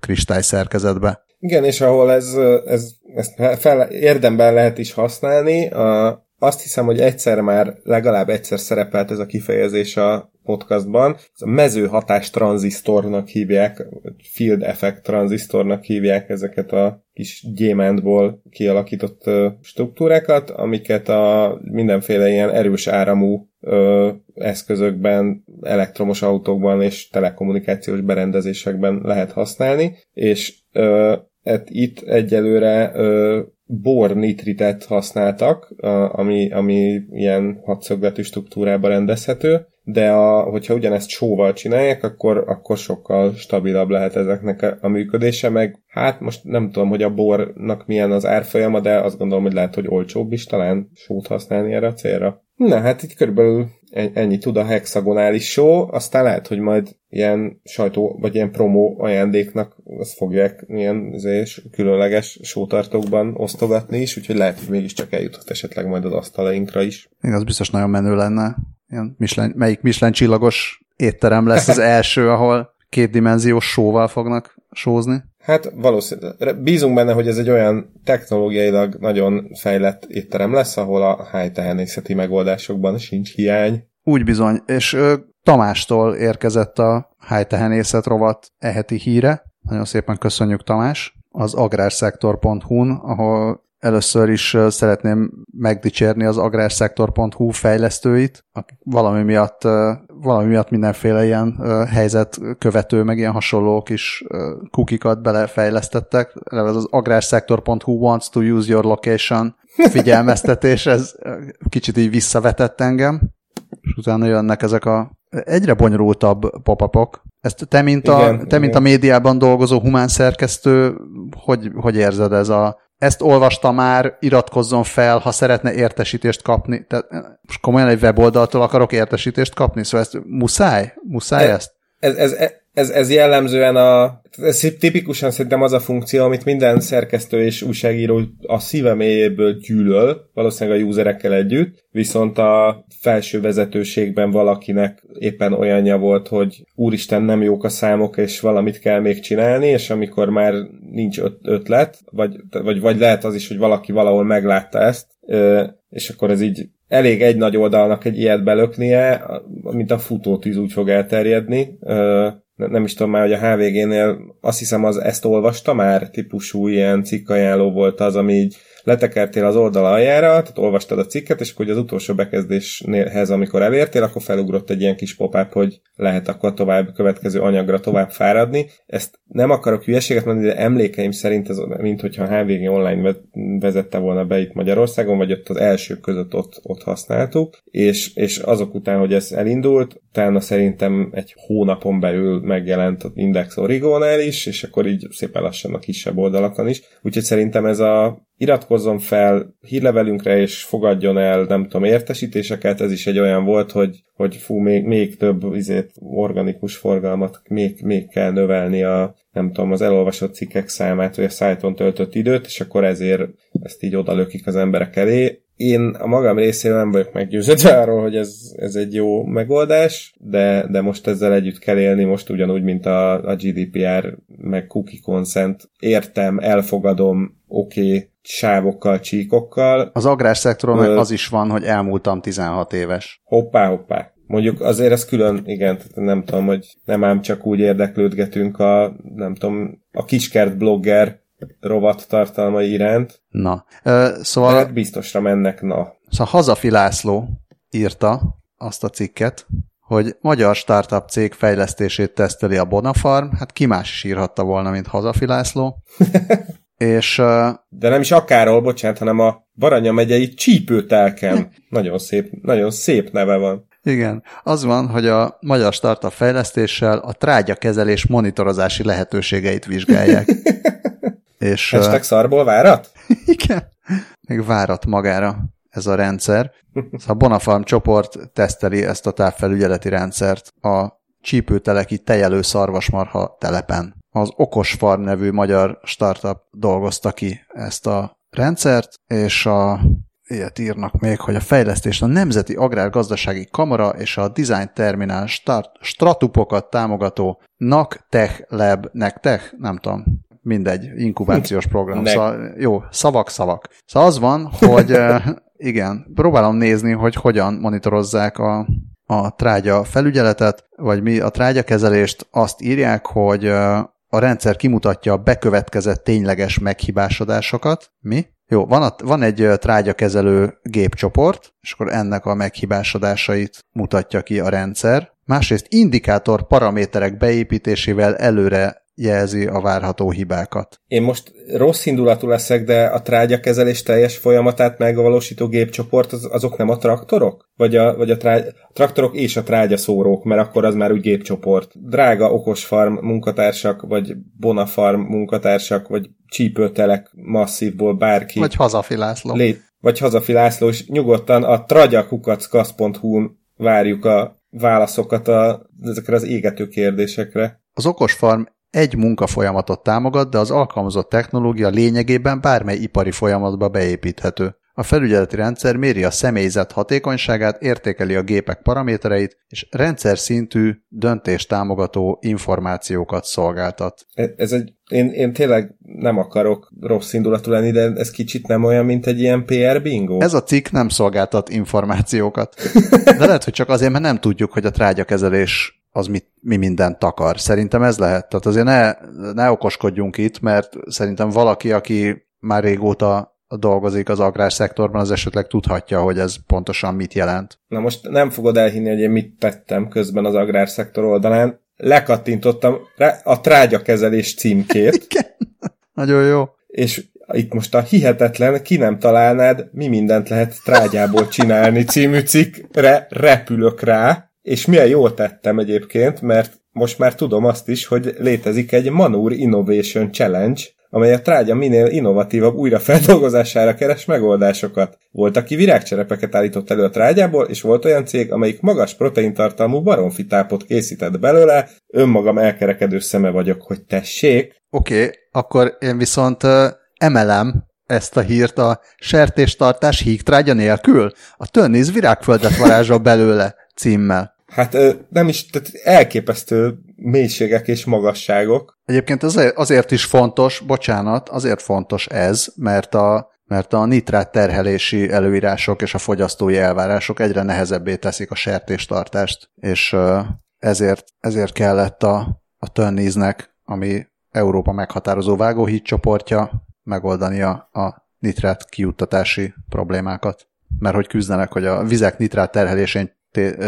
kristály szerkezetbe. Igen, és ahol ez, ez ezt fel, érdemben lehet is használni, a, azt hiszem, hogy egyszer már, legalább egyszer szerepelt ez a kifejezés a podcastban. Ez a mezőhatás tranzisztornak hívják, field effect tranzisztornak hívják ezeket a kis gyémántból kialakított struktúrákat, amiket a mindenféle ilyen erős áramú ö, eszközökben, elektromos autókban és telekommunikációs berendezésekben lehet használni, és ö, et itt egyelőre ö, bor nitritet használtak, ami, ami ilyen hatszögletű struktúrába rendezhető, de a, hogyha ugyanezt sóval csinálják, akkor, akkor sokkal stabilabb lehet ezeknek a, a működése, meg hát most nem tudom, hogy a bornak milyen az árfolyama, de azt gondolom, hogy lehet, hogy olcsóbb is talán sót használni erre a célra. Na, hát itt körülbelül ennyi tud a hexagonális show, aztán lehet, hogy majd ilyen sajtó, vagy ilyen promo ajándéknak azt fogják ilyen azért, különleges sótartókban osztogatni is, úgyhogy lehet, hogy mégiscsak eljuthat esetleg majd az asztalainkra is. Igen, az biztos nagyon menő lenne. Ilyen Michelin, melyik Michelin csillagos étterem lesz az első, ahol kétdimenziós sóval fognak sózni? Hát valószínűleg. Bízunk benne, hogy ez egy olyan technológiailag nagyon fejlett étterem lesz, ahol a high tehenészeti megoldásokban sincs hiány. Úgy bizony, és ö, Tamástól érkezett a high tehenészet rovat eheti híre. Nagyon szépen köszönjük Tamás. Az agrárszektor.hu-n, ahol Először is szeretném megdicsérni az agrárszektor.hu fejlesztőit, akik valami miatt, valami miatt mindenféle ilyen helyzet követő, meg ilyen hasonló kis kukikat belefejlesztettek. Ez az agrárszektor.hu wants to use your location figyelmeztetés, ez kicsit így visszavetett engem, és utána jönnek ezek a egyre bonyolultabb pop Ezt te, mint a, igen, te, igen. mint a médiában dolgozó humán szerkesztő, hogy, hogy érzed ez a ezt olvasta már, iratkozzon fel, ha szeretne értesítést kapni. Tehát most komolyan egy weboldaltól akarok értesítést kapni, szóval ezt muszáj? Muszáj ez, ezt? Ez, ez, ez, ez jellemzően a, ez tipikusan szerintem az a funkció, amit minden szerkesztő és újságíró a szíve mélyéből gyűlöl, valószínűleg a userekkel együtt, viszont a felső vezetőségben valakinek éppen olyanja volt, hogy úristen nem jók a számok, és valamit kell még csinálni, és amikor már nincs ötlet, vagy, vagy, vagy lehet az is, hogy valaki valahol meglátta ezt, és akkor ez így elég egy nagy oldalnak egy ilyet belöknie, mint a futótűz úgy fog elterjedni nem is tudom már, hogy a HVG-nél azt hiszem az ezt olvasta már, típusú ilyen cikkajánló volt az, ami így letekertél az oldal aljára, tehát olvastad a cikket, és akkor az utolsó bekezdéshez, amikor elértél, akkor felugrott egy ilyen kis pop hogy lehet akkor tovább, következő anyagra tovább fáradni. Ezt nem akarok hülyeséget mondani, de emlékeim szerint ez, mint hogyha a HVG online vezette volna be itt Magyarországon, vagy ott az elsők között ott, ott használtuk, és, és azok után, hogy ez elindult, utána szerintem egy hónapon belül megjelent az Index Origónál is, és akkor így szépen lassan a kisebb oldalakon is. Úgyhogy szerintem ez a iratkozzon fel hírlevelünkre, és fogadjon el, nem tudom, értesítéseket, ez is egy olyan volt, hogy, hogy fú, még, még több izét, organikus forgalmat még, még kell növelni a, nem tudom, az elolvasott cikkek számát, vagy a szájton töltött időt, és akkor ezért ezt így odalökik az emberek elé. Én a magam részéről nem vagyok meggyőződve arról, hogy ez, ez egy jó megoldás, de, de most ezzel együtt kell élni, most ugyanúgy, mint a, a GDPR, meg cookie consent. Értem, elfogadom, oké, okay, sávokkal, csíkokkal. Az agrárszektoron Ö... az is van, hogy elmúltam 16 éves. Hoppá, hoppá. Mondjuk azért ez külön, igen, nem tudom, hogy nem ám csak úgy érdeklődgetünk a, nem tudom, a kiskert blogger rovat tartalmai iránt. Na, ö, szóval... Tehát biztosra mennek, na. Szóval Hazafi László írta azt a cikket, hogy magyar startup cég fejlesztését teszteli a Bonafarm, hát ki más is írhatta volna, mint Hazafi László. és... Uh, De nem is akárhol, bocsánat, hanem a Baranya megyei csípőtelkem. nagyon szép, nagyon szép neve van. Igen, az van, hogy a magyar startup fejlesztéssel a trágyakezelés monitorozási lehetőségeit vizsgálják. És, Hashtag szarból várat? Igen, még várat magára ez a rendszer. Szóval a Bonafarm csoport teszteli ezt a távfelügyeleti rendszert a csípőteleki tejelő szarvasmarha telepen. Az Okos Farm nevű magyar startup dolgozta ki ezt a rendszert, és a ilyet írnak még, hogy a fejlesztés a Nemzeti Agrárgazdasági Kamara és a Design Terminál start, stratupokat támogató NAC Tech Lab, NEC Tech, nem tudom, mindegy, inkubációs program. Szóval, jó, szavak, szavak. Szóval az van, hogy igen, próbálom nézni, hogy hogyan monitorozzák a, a trágya felügyeletet, vagy mi a trágyakezelést, azt írják, hogy a rendszer kimutatja a bekövetkezett tényleges meghibásodásokat. Mi? Jó, van, a, van egy trágyakezelő gépcsoport, és akkor ennek a meghibásodásait mutatja ki a rendszer. Másrészt indikátor paraméterek beépítésével előre jelzi a várható hibákat. Én most rossz indulatú leszek, de a trágyakezelés teljes folyamatát megvalósító gépcsoport az, azok nem a traktorok? Vagy a, vagy a, trágy, a traktorok és a trágyaszórók, mert akkor az már úgy gépcsoport. Drága okos farm munkatársak, vagy Bonafarm munkatársak, vagy csípőtelek masszívból bárki. Vagy Hazafi László. Lé, vagy Hazafi László, és nyugodtan a tragyakukackasz.hu-n várjuk a válaszokat a, ezekre az égető kérdésekre. Az okos farm egy munkafolyamatot támogat, de az alkalmazott technológia lényegében bármely ipari folyamatba beépíthető. A felügyeleti rendszer méri a személyzet hatékonyságát, értékeli a gépek paramétereit, és rendszer szintű döntés támogató információkat szolgáltat. E, ez egy, én, én tényleg nem akarok rossz indulatú lenni, de ez kicsit nem olyan, mint egy ilyen PR bingo. Ez a cikk nem szolgáltat információkat. De lehet, hogy csak azért, mert nem tudjuk, hogy a trágyakezelés az mit, mi mindent takar. Szerintem ez lehet. Tehát azért ne, ne okoskodjunk itt, mert szerintem valaki, aki már régóta dolgozik az agrárszektorban, az esetleg tudhatja, hogy ez pontosan mit jelent. Na most nem fogod elhinni, hogy én mit tettem közben az agrárszektor oldalán. Lekattintottam a trágyakezelés címkét. Igen. Nagyon jó. És itt most a hihetetlen, ki nem találnád, mi mindent lehet trágyából csinálni című cikkre repülök rá, és milyen jól tettem egyébként, mert most már tudom azt is, hogy létezik egy Manur Innovation Challenge, amely a trágya minél innovatívabb újrafeldolgozására keres megoldásokat. Volt, aki virágcserepeket állított elő a trágyából, és volt olyan cég, amelyik magas proteintartalmú baromfitápot készített belőle, önmagam elkerekedő szeme vagyok, hogy tessék. Oké, okay, akkor én viszont uh, emelem ezt a hírt a sertéstartás hígtrágya nélkül. A Tönnies virágföldet varázsol belőle címmel. Hát nem is, tehát elképesztő mélységek és magasságok. Egyébként azért, azért is fontos, bocsánat, azért fontos ez, mert a, mert a nitrát terhelési előírások és a fogyasztói elvárások egyre nehezebbé teszik a sertéstartást, és ezért, ezért kellett a, a Tönníznek, ami Európa meghatározó vágóhíd csoportja, megoldania a nitrát kiuttatási problémákat. Mert hogy küzdenek, hogy a vizek nitrát terhelésén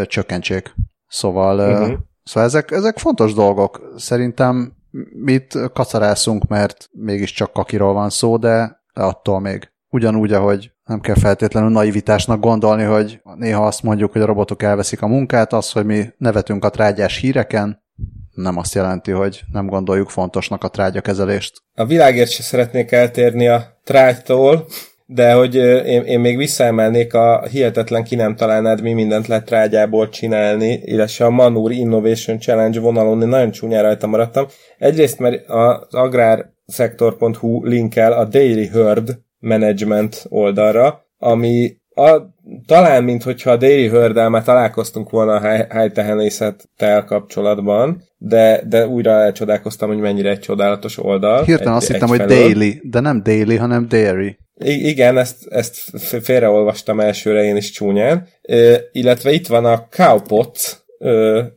csökkentsék. Szóval, uh-huh. szóval ezek, ezek fontos dolgok. Szerintem mit kacarászunk, mert mégiscsak kakiról van szó, de attól még. ugyanúgy, ahogy nem kell feltétlenül naivitásnak gondolni, hogy néha azt mondjuk, hogy a robotok elveszik a munkát, az, hogy mi nevetünk a trágyás híreken, nem azt jelenti, hogy nem gondoljuk fontosnak a trágyakezelést. A világért se szeretnék eltérni a trágytól, de hogy én, én még visszaemelnék a hihetetlen ki nem találnád, mi mindent lehet trágyából csinálni, illetve a Manur Innovation Challenge vonalon én nagyon csúnyán rajta maradtam. Egyrészt, mert az agrárszektor.hu linkel a Daily Herd Management oldalra, ami a, talán, mint hogyha a Daily herd már találkoztunk volna a hájtehenészettel kapcsolatban, de, de újra elcsodálkoztam, hogy mennyire egy csodálatos oldal. Hirtelen egy, azt hittem, hogy daily, de nem daily, hanem dairy. I- igen, ezt, ezt félreolvastam elsőre én is csúnyán. E, illetve itt van a Cowpots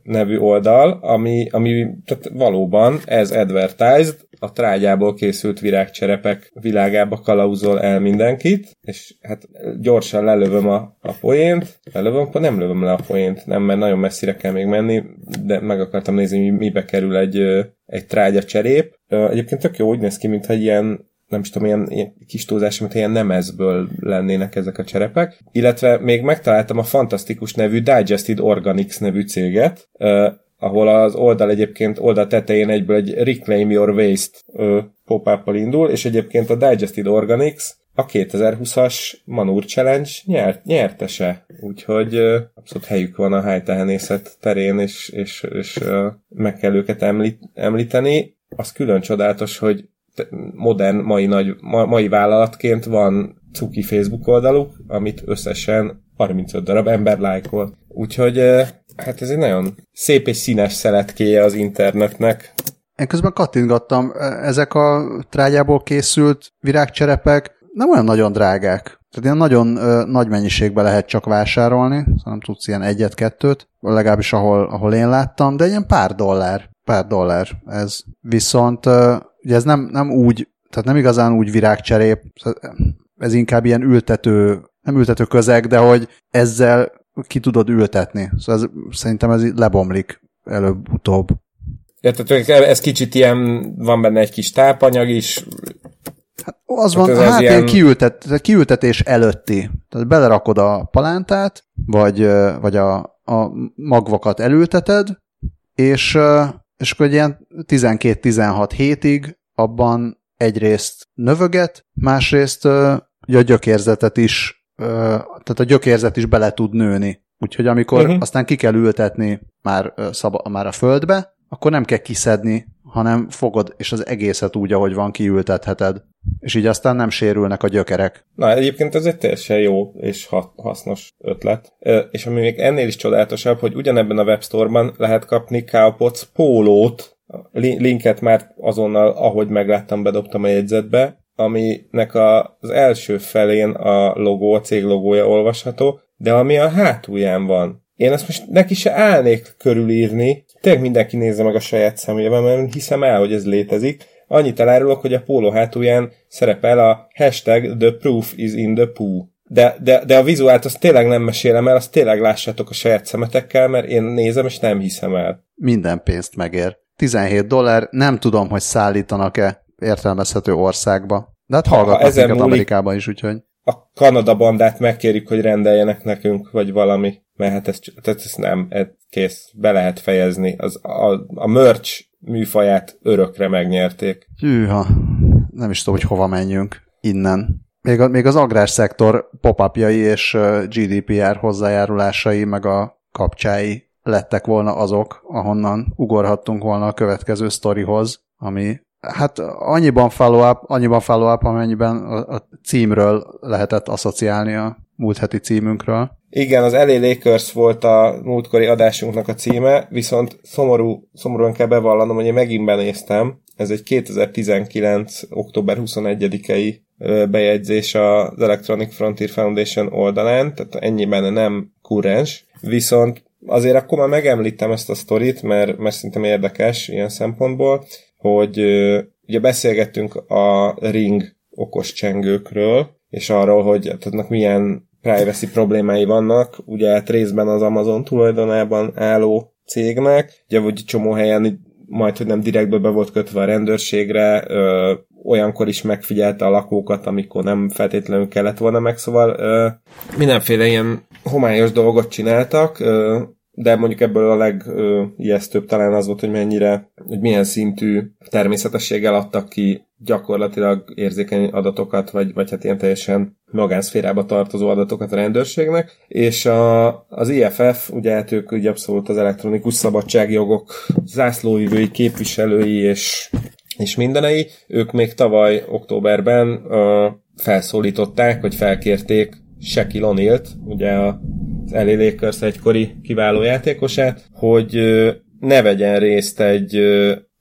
nevű oldal, ami, ami tehát valóban ez advertised, a trágyából készült virágcserepek világába kalauzol el mindenkit, és hát gyorsan lelövöm a, a poént, lelövöm, nem lövöm le a poént, nem, mert nagyon messzire kell még menni, de meg akartam nézni, mi, mibe kerül egy, egy trágya cserép. Egyébként tök jó, úgy néz ki, mintha ilyen nem is tudom, ilyen, ilyen kis túlzás, mint ilyen nemezből lennének ezek a cserepek. Illetve még megtaláltam a fantasztikus nevű Digested Organics nevű céget, ahol az oldal egyébként oldal tetején egyből egy Reclaim Your Waste pop indul, és egyébként a Digested Organics a 2020-as Manur Challenge nyert, nyertese. Úgyhogy uh, abszolút helyük van a hájtehenészet terén, és, és, és uh, meg kell őket említ, említeni. Az külön csodálatos, hogy modern mai, nagy, mai vállalatként van cuki Facebook oldaluk, amit összesen 35 darab ember lájkol. Úgyhogy hát ez egy nagyon szép és színes szeletkéje az internetnek. Én közben kattintgattam, ezek a trágyából készült virágcserepek nem olyan nagyon drágák. Tehát ilyen nagyon ö, nagy mennyiségben lehet csak vásárolni, szóval nem tudsz ilyen egyet-kettőt, legalábbis ahol, ahol én láttam, de ilyen pár dollár, pár dollár ez. Viszont ö, ugye ez nem, nem úgy, tehát nem igazán úgy virágcserép, ez inkább ilyen ültető, nem ültető közeg, de hogy ezzel ki tudod ültetni. Szóval ez, szerintem ez lebomlik előbb-utóbb. Ja, tehát ez kicsit ilyen, van benne egy kis tápanyag is. Hát az van, hát ilyen ilyen kiültet, kiültetés előtti. Tehát belerakod a palántát, vagy, vagy a, a magvakat elülteted, és, és akkor egy ilyen 12-16 hétig abban egyrészt növöget, másrészt ugye a gyökérzetet is, tehát a gyökérzet is bele tud nőni. Úgyhogy amikor uh-huh. aztán ki kell ültetni már, szaba, már a földbe, akkor nem kell kiszedni, hanem fogod, és az egészet úgy, ahogy van, kiültetheted. És így aztán nem sérülnek a gyökerek. Na, egyébként ez egy teljesen jó és ha- hasznos ötlet. És ami még ennél is csodálatosabb, hogy ugyanebben a webstore-ban lehet kapni Cowpots pólót, linket már azonnal, ahogy megláttam, bedobtam a jegyzetbe, aminek a, az első felén a logó, a cég logója olvasható, de ami a hátulján van. Én ezt most neki se állnék körülírni, tényleg mindenki nézze meg a saját személyében, mert hiszem el, hogy ez létezik. Annyit elárulok, hogy a póló hátulján szerepel a hashtag the proof is in the poo. De, de, de a vizuált azt tényleg nem mesélem el, azt tényleg lássátok a saját szemetekkel, mert én nézem, és nem hiszem el. Minden pénzt megér. 17 dollár, nem tudom, hogy szállítanak-e értelmezhető országba. De hát hallgatnak ha múlik, Amerikában is, úgyhogy... A Kanada bandát megkérjük, hogy rendeljenek nekünk, vagy valami. Mert hát ez, tehát ez nem, ez kész, be lehet fejezni. Az, a, a merch műfaját örökre megnyerték. Hűha, nem is tudom, hogy hova menjünk innen. Még, a, még az agrárszektor pop és GDPR hozzájárulásai, meg a kapcsái lettek volna azok, ahonnan ugorhattunk volna a következő sztorihoz, ami hát annyiban follow-up, annyiban follow-up, amennyiben a, a címről lehetett asszociálni a múlt heti címünkről. Igen, az LA Lakers volt a múltkori adásunknak a címe, viszont szomorú, szomorúan kell bevallanom, hogy én megint benéztem. Ez egy 2019. október 21-i bejegyzés az Electronic Frontier Foundation oldalán, tehát ennyiben nem kurrens, viszont azért akkor már megemlítem ezt a sztorit, mert, mert szerintem érdekes ilyen szempontból, hogy ugye beszélgettünk a Ring okos csengőkről, és arról, hogy tudnak milyen privacy problémái vannak, ugye hát részben az Amazon tulajdonában álló cégnek, ugye vagy csomó helyen majd, hogy nem direktbe be volt kötve a rendőrségre, ö, olyankor is megfigyelte a lakókat, amikor nem feltétlenül kellett volna meg, szóval ö, mindenféle ilyen homályos dolgot csináltak, ö, de mondjuk ebből a legijesztőbb talán az volt, hogy mennyire, hogy milyen szintű természetességgel adtak ki gyakorlatilag érzékeny adatokat, vagy, vagy hát ilyen teljesen magánszférába tartozó adatokat a rendőrségnek, és a, az IFF, ugye hát ők ugye abszolút az elektronikus szabadságjogok zászlóivői, képviselői és, és mindenei, ők még tavaly októberben uh, felszólították, vagy felkérték Shaquille O'Neal-t, ugye a LA Lakers egykori kiváló játékosát, hogy ne vegyen részt egy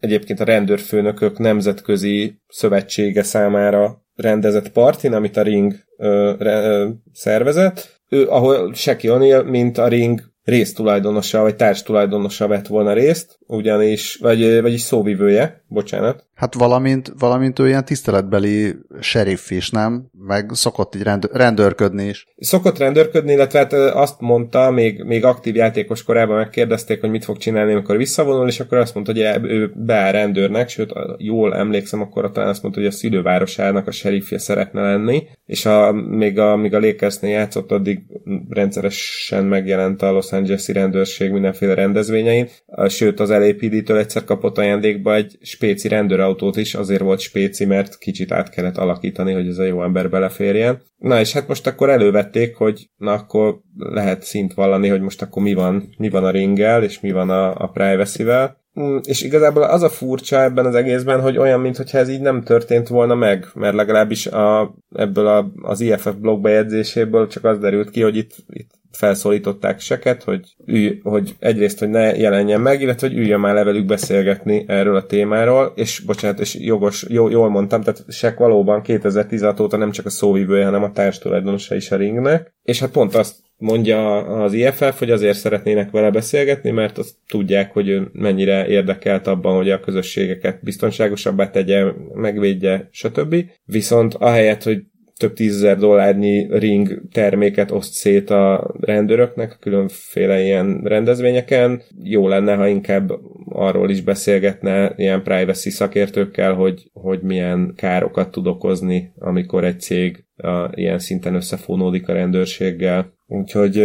egyébként a rendőrfőnökök nemzetközi szövetsége számára rendezett partin, amit a Ring ö, ö, szervezett, ő, ahol Seki O'Neal, mint a Ring résztulajdonosa, vagy társtulajdonosa vett volna részt, ugyanis, vagy, vagyis szóvivője, bocsánat. Hát valamint, valamint ő ilyen tiszteletbeli sheriff is, nem? Meg szokott így rend, rendőrködni is. Szokott rendőrködni, illetve hát azt mondta, még, még aktív játékos korában megkérdezték, hogy mit fog csinálni, amikor visszavonul, és akkor azt mondta, hogy ő beáll rendőrnek, sőt, jól emlékszem, akkor talán azt mondta, hogy a szülővárosának a sheriffje szeretne lenni, és a, még a, még a Lakersnél játszott, addig rendszeresen megjelent a Los Angeles-i rendőrség mindenféle rendezvényein, sőt, az LAPD-től egyszer kapott ajándékba egy spéci rendőr autót is, azért volt spéci, mert kicsit át kellett alakítani, hogy ez a jó ember beleférjen. Na és hát most akkor elővették, hogy na akkor lehet szint vallani, hogy most akkor mi van, mi van a ringgel, és mi van a, a privacy-vel. Mm, és igazából az a furcsa ebben az egészben, hogy olyan, mintha ez így nem történt volna meg, mert legalábbis a, ebből a, az IFF blog bejegyzéséből csak az derült ki, hogy itt, itt felszólították seket, hogy, ülj, hogy egyrészt, hogy ne jelenjen meg, illetve hogy üljön már levelük beszélgetni erről a témáról, és bocsánat, és jogos, jó, jól mondtam, tehát sek valóban 2016 óta nem csak a szóvivője, hanem a társtulajdonosa is a ringnek, és hát pont azt mondja az IFF, hogy azért szeretnének vele beszélgetni, mert azt tudják, hogy mennyire érdekelt abban, hogy a közösségeket biztonságosabbá tegye, megvédje, stb. Viszont ahelyett, hogy több tízezer dollárnyi ring terméket oszt szét a rendőröknek különféle ilyen rendezvényeken. Jó lenne, ha inkább arról is beszélgetne ilyen privacy szakértőkkel, hogy, hogy milyen károkat tud okozni, amikor egy cég a, ilyen szinten összefónódik a rendőrséggel. Úgyhogy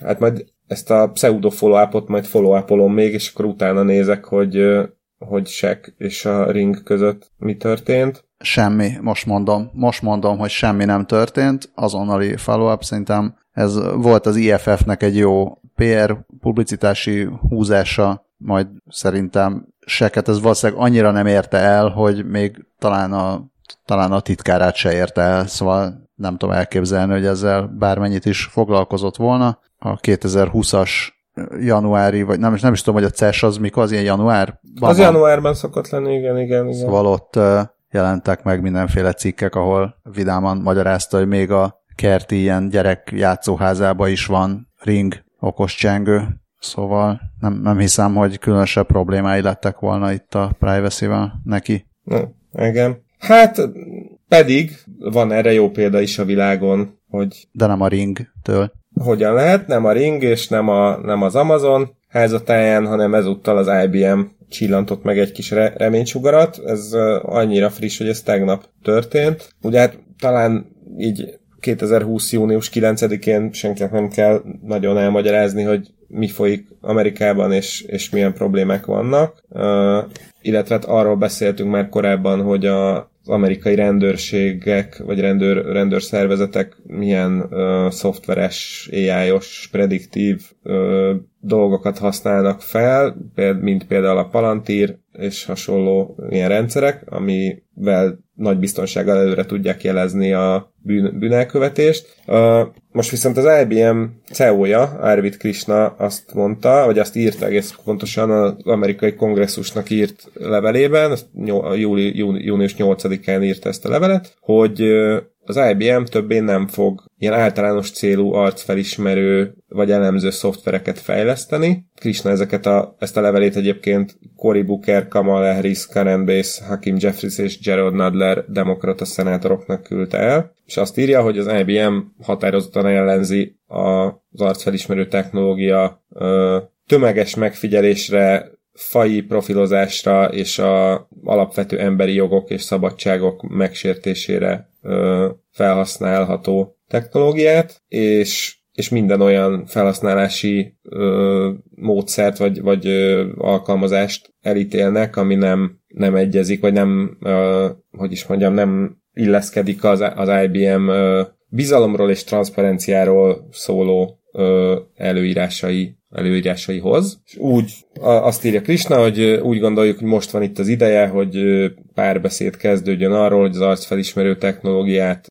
hát majd ezt a pseudo follow-upot majd follow még, és akkor utána nézek, hogy hogy Shaq és a ring között mi történt. Semmi, most mondom. Most mondom, hogy semmi nem történt. Azonnali follow-up szerintem ez volt az IFF-nek egy jó PR publicitási húzása, majd szerintem Seket ez valószínűleg annyira nem érte el, hogy még talán a, talán a titkárát se érte el, szóval nem tudom elképzelni, hogy ezzel bármennyit is foglalkozott volna. A 2020-as januári, vagy nem, nem is tudom, hogy a CES az mikor, az ilyen január? Az januárban szokott lenni, igen, igen, igen. Szóval ott jelentek meg mindenféle cikkek, ahol vidáman magyarázta, hogy még a kerti ilyen gyerek játszóházába is van ring, okos csengő, szóval nem, nem hiszem, hogy különösebb problémái lettek volna itt a privacy-vel neki. Na, igen. Hát pedig van erre jó példa is a világon, hogy... De nem a ringtől hogyan lehet, nem a Ring és nem, a, nem az Amazon házatáján, hanem ezúttal az IBM csillantott meg egy kis re- reménysugarat. Ez annyira friss, hogy ez tegnap történt. Ugye hát talán így 2020. június 9-én senkinek nem kell nagyon elmagyarázni, hogy mi folyik Amerikában, és, és milyen problémák vannak. Uh, illetve hát arról beszéltünk már korábban, hogy a, az amerikai rendőrségek, vagy rendőr, rendőrszervezetek milyen uh, szoftveres, AI-os, prediktív uh, dolgokat használnak fel, mint például a Palantir és hasonló ilyen rendszerek, amivel nagy biztonsággal előre tudják jelezni a bűn, bűnelkövetést. Most viszont az IBM CEO-ja, Arvid Krishna azt mondta, vagy azt írta egész pontosan az amerikai kongresszusnak írt levelében, júli, júni, június 8-án írta ezt a levelet, hogy az IBM többé nem fog ilyen általános célú arcfelismerő vagy elemző szoftvereket fejleszteni. Krishna ezeket a, ezt a levelét egyébként Cory Booker, Kamala Harris, Karen Bass, Hakim Jeffries és Gerald Nadler demokrata szenátoroknak küldte el, és azt írja, hogy az IBM határozottan ellenzi az arcfelismerő technológia tömeges megfigyelésre fai profilozásra és a alapvető emberi jogok és szabadságok megsértésére ö, felhasználható technológiát, és és minden olyan felhasználási ö, módszert vagy, vagy ö, alkalmazást elítélnek, ami nem, nem egyezik, vagy nem, ö, hogy is mondjam, nem illeszkedik az, az IBM ö, bizalomról és transzparenciáról szóló előírásai, előírásaihoz. És úgy azt írja Krishna, hogy úgy gondoljuk, hogy most van itt az ideje, hogy párbeszéd kezdődjön arról, hogy az arcfelismerő technológiát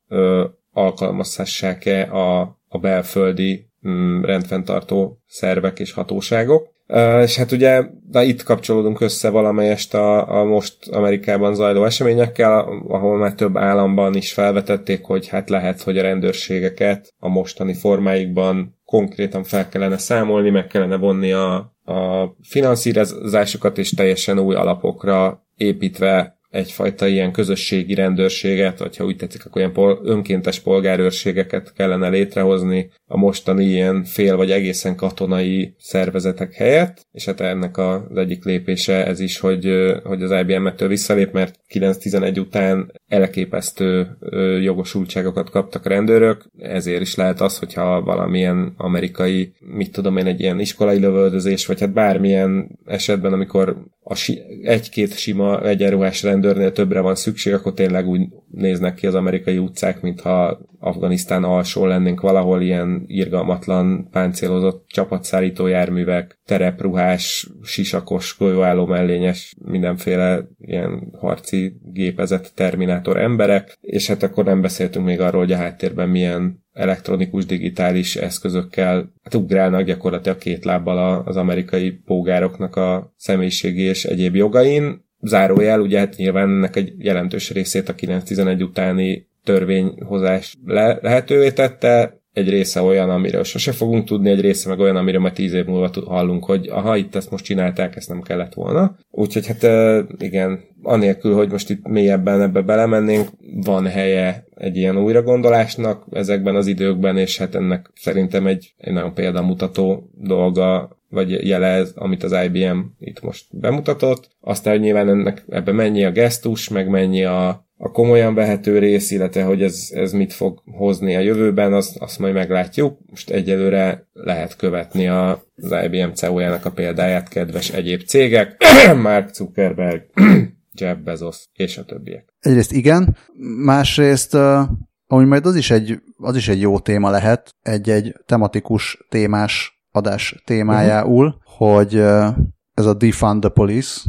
alkalmazhassák-e a, a belföldi mm, rendfenntartó szervek és hatóságok. Uh, és hát ugye de itt kapcsolódunk össze valamelyest a, a most Amerikában zajló eseményekkel, ahol már több államban is felvetették, hogy hát lehet, hogy a rendőrségeket a mostani formáikban konkrétan fel kellene számolni, meg kellene vonni a, a finanszírozásokat, és teljesen új alapokra építve egyfajta ilyen közösségi rendőrséget, vagy ha úgy tetszik, akkor ilyen pol- önkéntes polgárőrségeket kellene létrehozni a mostani ilyen fél vagy egészen katonai szervezetek helyett, és hát ennek az egyik lépése ez is, hogy, hogy az IBM-ettől visszalép, mert 9-11 után elképesztő jogosultságokat kaptak a rendőrök, ezért is lehet az, hogyha valamilyen amerikai, mit tudom én, egy ilyen iskolai lövöldözés, vagy hát bármilyen esetben, amikor a si- egy-két sima egyenruhás rendőrnél többre van szükség, akkor tényleg úgy néznek ki az amerikai utcák, mintha Afganisztán alsó lennénk valahol ilyen irgalmatlan páncélozott csapatszállító járművek, terepruhás, sisakos, golyóálló mellényes, mindenféle ilyen harci gépezett terminátor emberek, és hát akkor nem beszéltünk még arról, hogy a háttérben milyen elektronikus digitális eszközökkel hát ugrálnak gyakorlatilag két lábbal az amerikai pógároknak a személyiségi és egyéb jogain. Zárójel, ugye hát nyilván ennek egy jelentős részét a 9-11 utáni törvényhozás le- lehetővé tette, egy része olyan, amiről sose fogunk tudni, egy része meg olyan, amiről majd tíz év múlva hallunk, hogy aha, itt ezt most csinálták, ezt nem kellett volna. Úgyhogy hát igen, anélkül, hogy most itt mélyebben ebbe belemennénk, van helye egy ilyen újragondolásnak ezekben az időkben, és hát ennek szerintem egy, egy nagyon példamutató dolga vagy jele amit az IBM itt most bemutatott. Aztán, hogy nyilván ennek ebbe mennyi a gesztus, meg mennyi a, a komolyan vehető rész, illetve hogy ez, ez mit fog hozni a jövőben, azt, azt majd meglátjuk. Most egyelőre lehet követni a, az IBM CEO-jának a példáját, kedves egyéb cégek, Mark Zuckerberg, Jeff Bezos és a többiek. Egyrészt igen, másrészt ami majd az is egy, az is egy jó téma lehet, egy-egy tematikus témás adás témájául, uh-huh. hogy ez a defund the police,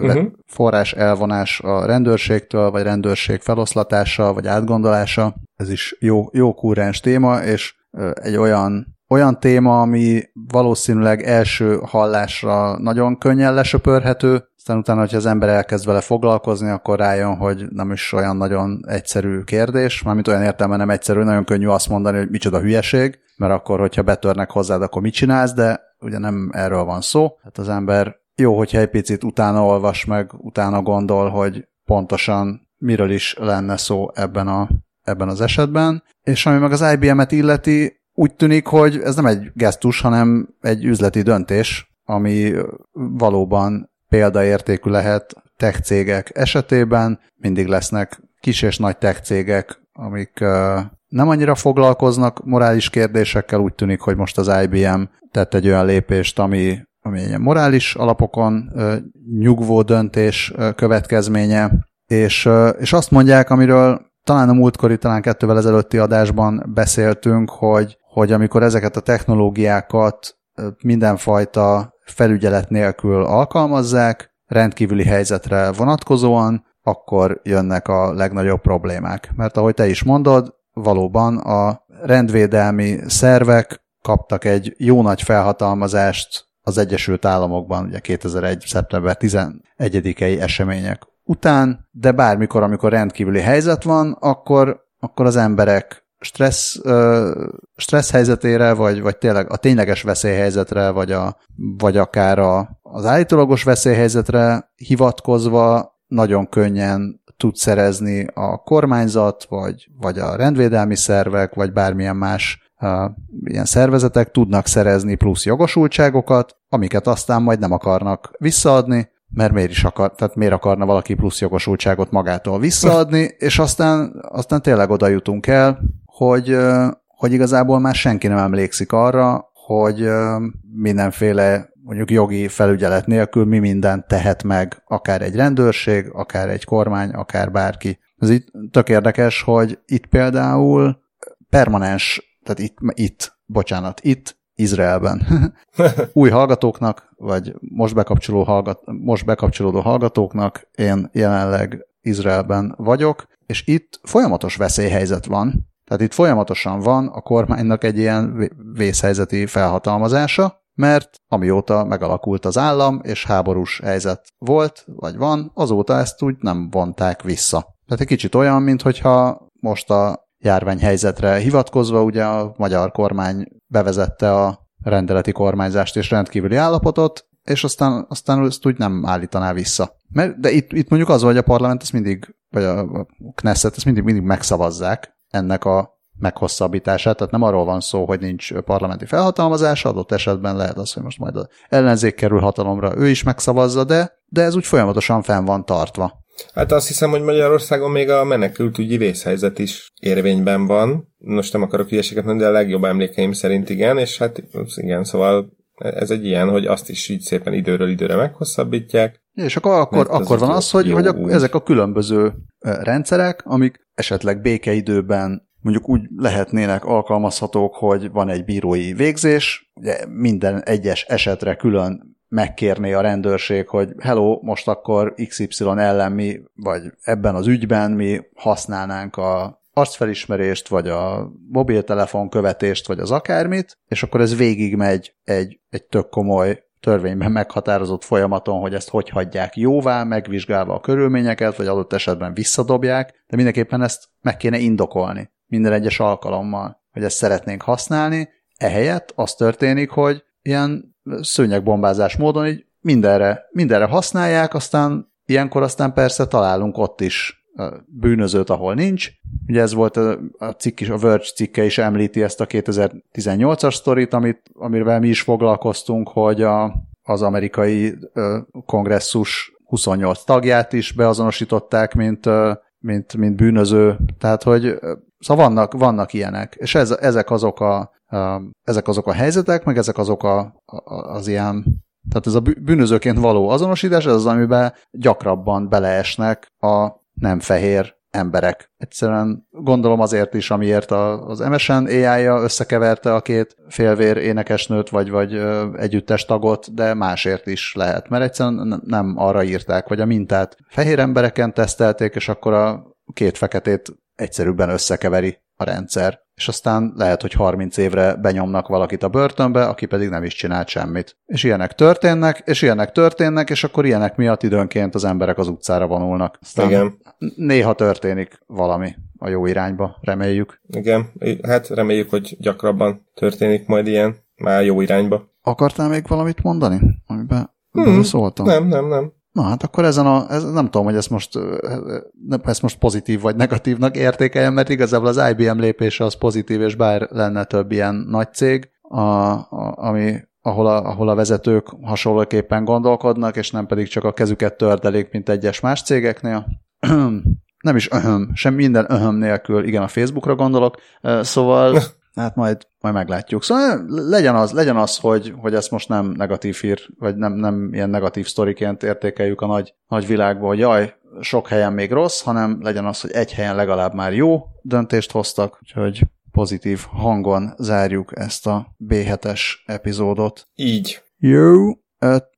uh-huh. forrás elvonás a rendőrségtől, vagy rendőrség feloszlatása, vagy átgondolása. Ez is jó, jó kúrens téma, és egy olyan olyan téma, ami valószínűleg első hallásra nagyon könnyen lesöpörhető, aztán utána, hogyha az ember elkezd vele foglalkozni, akkor rájön, hogy nem is olyan nagyon egyszerű kérdés, mármint olyan értelme nem egyszerű, nagyon könnyű azt mondani, hogy micsoda hülyeség, mert akkor, hogyha betörnek hozzád, akkor mit csinálsz, de ugye nem erről van szó. Hát az ember jó, hogyha egy picit utána olvas meg, utána gondol, hogy pontosan miről is lenne szó ebben, a, ebben az esetben. És ami meg az IBM-et illeti, úgy tűnik, hogy ez nem egy gesztus, hanem egy üzleti döntés, ami valóban példaértékű lehet tech cégek esetében. Mindig lesznek kis és nagy tech cégek, amik nem annyira foglalkoznak morális kérdésekkel, úgy tűnik, hogy most az IBM tett egy olyan lépést, ami ami egy morális alapokon nyugvó döntés következménye, és, és azt mondják, amiről talán a múltkori, talán kettővel ezelőtti adásban beszéltünk, hogy, hogy amikor ezeket a technológiákat mindenfajta felügyelet nélkül alkalmazzák, rendkívüli helyzetre vonatkozóan, akkor jönnek a legnagyobb problémák. Mert ahogy te is mondod, valóban a rendvédelmi szervek kaptak egy jó nagy felhatalmazást az Egyesült Államokban, ugye 2001. szeptember 11-i események után, de bármikor, amikor rendkívüli helyzet van, akkor, akkor az emberek stressz, stressz helyzetére, vagy, vagy tényleg a tényleges veszélyhelyzetre, vagy, a, vagy akár a, az állítólagos veszélyhelyzetre hivatkozva nagyon könnyen tud szerezni a kormányzat, vagy, vagy a rendvédelmi szervek, vagy bármilyen más ilyen szervezetek tudnak szerezni plusz jogosultságokat, amiket aztán majd nem akarnak visszaadni, mert miért is akar, tehát miért akarna valaki plusz jogosultságot magától visszaadni, és aztán, aztán tényleg oda jutunk el, hogy, hogy igazából már senki nem emlékszik arra, hogy mindenféle mondjuk jogi felügyelet nélkül mi mindent tehet meg akár egy rendőrség, akár egy kormány, akár bárki. Ez itt tök érdekes, hogy itt például permanens, tehát itt, itt bocsánat, itt Izraelben. Új hallgatóknak, vagy most, bekapcsoló hallgat, most bekapcsolódó hallgatóknak én jelenleg Izraelben vagyok, és itt folyamatos veszélyhelyzet van, tehát itt folyamatosan van a kormánynak egy ilyen vészhelyzeti felhatalmazása, mert amióta megalakult az állam, és háborús helyzet volt, vagy van, azóta ezt úgy nem vonták vissza. Tehát egy kicsit olyan, mintha most a járványhelyzetre hivatkozva ugye a magyar kormány bevezette a rendeleti kormányzást és rendkívüli állapotot, és aztán, aztán ezt úgy nem állítaná vissza. Mert, de itt, itt mondjuk az, hogy a parlament ezt mindig, vagy a Knesset ezt mindig, mindig megszavazzák ennek a meghosszabbítását, tehát nem arról van szó, hogy nincs parlamenti felhatalmazás, adott esetben lehet az, hogy most majd az ellenzék kerül hatalomra, ő is megszavazza, de, de ez úgy folyamatosan fenn van tartva. Hát azt hiszem, hogy Magyarországon még a menekültügyi vészhelyzet is érvényben van. Most nem akarok hülyeséget mondani, de a legjobb emlékeim szerint igen, és hát igen, szóval ez egy ilyen, hogy azt is így szépen időről időre meghosszabbítják. És akkor, akkor, akkor van az, hogy, hogy a, ezek a különböző rendszerek, amik esetleg békeidőben mondjuk úgy lehetnének alkalmazhatók, hogy van egy bírói végzés, ugye minden egyes esetre külön megkérné a rendőrség, hogy hello, most akkor XY ellen mi, vagy ebben az ügyben mi használnánk a arcfelismerést, vagy a mobiltelefon követést, vagy az akármit, és akkor ez végigmegy egy, egy tök komoly törvényben meghatározott folyamaton, hogy ezt hogy hagyják jóvá, megvizsgálva a körülményeket, vagy adott esetben visszadobják, de mindenképpen ezt meg kéne indokolni minden egyes alkalommal, hogy ezt szeretnénk használni, ehelyett az történik, hogy ilyen szőnyegbombázás módon így mindenre, mindenre használják, aztán ilyenkor aztán persze találunk ott is bűnözőt, ahol nincs. Ugye ez volt a, a cikk is, a Verge cikke is említi ezt a 2018-as sztorit, amit, amivel mi is foglalkoztunk, hogy a, az amerikai ö, kongresszus 28 tagját is beazonosították, mint, ö, mint, mint bűnöző. Tehát, hogy Szóval vannak, vannak ilyenek, és ez, ezek, azok a, ezek azok a helyzetek, meg ezek azok a, az ilyen, tehát ez a bűnözőként való azonosítás, ez az, amiben gyakrabban beleesnek a nem fehér emberek. Egyszerűen gondolom azért is, amiért az MSN AI-ja összekeverte a két félvér énekesnőt, vagy, vagy együttes tagot, de másért is lehet, mert egyszerűen nem arra írták, hogy a mintát fehér embereken tesztelték, és akkor a két feketét egyszerűbben összekeveri a rendszer, és aztán lehet, hogy 30 évre benyomnak valakit a börtönbe, aki pedig nem is csinált semmit. És ilyenek történnek, és ilyenek történnek, és akkor ilyenek miatt időnként az emberek az utcára vonulnak. Aztán Igen. Néha történik valami a jó irányba, reméljük. Igen, hát reméljük, hogy gyakrabban történik majd ilyen, már jó irányba. Akartál még valamit mondani, amiben hmm, szóltam? Nem, nem, nem. Na hát akkor ezen a, ez, nem tudom, hogy ezt most, ezt most pozitív vagy negatívnak értékeljem, mert igazából az IBM lépése az pozitív, és bár lenne több ilyen nagy cég, a, a, ami, ahol, a, ahol a vezetők hasonlóképpen gondolkodnak, és nem pedig csak a kezüket tördelik, mint egyes más cégeknél. nem is öhöm, sem minden öhöm nélkül, igen, a Facebookra gondolok, szóval Hát majd, majd meglátjuk. Szóval legyen az, legyen az hogy, hogy ezt most nem negatív hír, vagy nem, nem ilyen negatív sztoriként értékeljük a nagy, nagy világban, hogy jaj, sok helyen még rossz, hanem legyen az, hogy egy helyen legalább már jó döntést hoztak, úgyhogy pozitív hangon zárjuk ezt a B7-es epizódot. Így. Jó.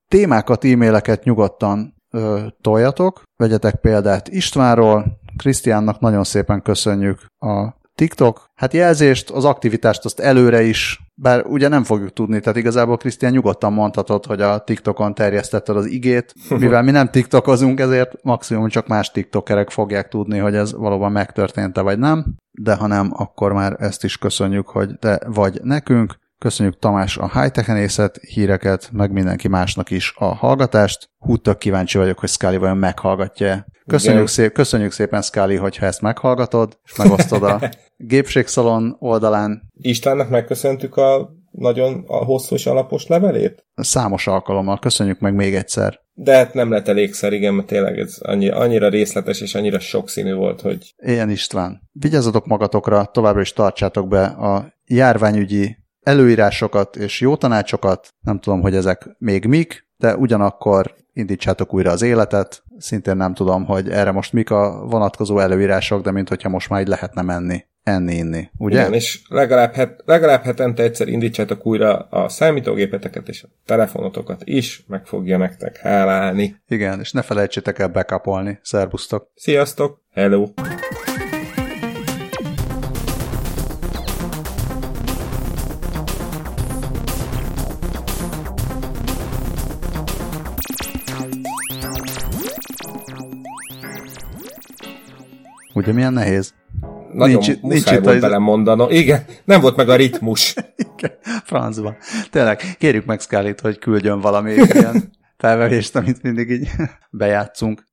Témákat, e-maileket nyugodtan ö, toljatok, vegyetek példát Istvánról, Krisztiánnak nagyon szépen köszönjük a TikTok, hát jelzést, az aktivitást azt előre is, bár ugye nem fogjuk tudni, tehát igazából Krisztián nyugodtan mondhatod, hogy a TikTokon terjesztetted az igét, mivel mi nem TikTokozunk, ezért maximum csak más TikTokerek fogják tudni, hogy ez valóban megtörtént-e vagy nem, de ha nem, akkor már ezt is köszönjük, hogy te vagy nekünk. Köszönjük Tamás a high híreket, meg mindenki másnak is a hallgatást. Hú, tök kíváncsi vagyok, hogy Scully vajon meghallgatja Köszönjük, szép, köszönjük szépen, Scully, hogyha ezt meghallgatod, és megosztod a Gépségszalon oldalán. Istvánnak megköszöntük a nagyon a hosszú és alapos levelét? Számos alkalommal, köszönjük meg még egyszer. De hát nem lett elégszer, igen, mert tényleg ez annyi, annyira részletes és annyira sokszínű volt, hogy... Ilyen István. Vigyázzatok magatokra, továbbra is tartsátok be a járványügyi előírásokat és jó tanácsokat, nem tudom, hogy ezek még mik, de ugyanakkor indítsátok újra az életet, szintén nem tudom, hogy erre most mik a vonatkozó előírások, de mint hogyha most már így lehetne menni enni, inni, ugye? Igen, és legalább, het, legalább hetente egyszer indítsátok újra a számítógépeteket és a telefonotokat is, meg fogja nektek hálálni. Igen, és ne felejtsétek el backupolni. Szervusztok! Sziasztok! Hello! Ugye milyen nehéz? Nagyon nincs, nincs itt volt bele mondanom. Igen, nem volt meg a ritmus. Igen, francban. Tényleg, kérjük meg scully hogy küldjön valami ilyen felvevést, amit mindig így bejátszunk.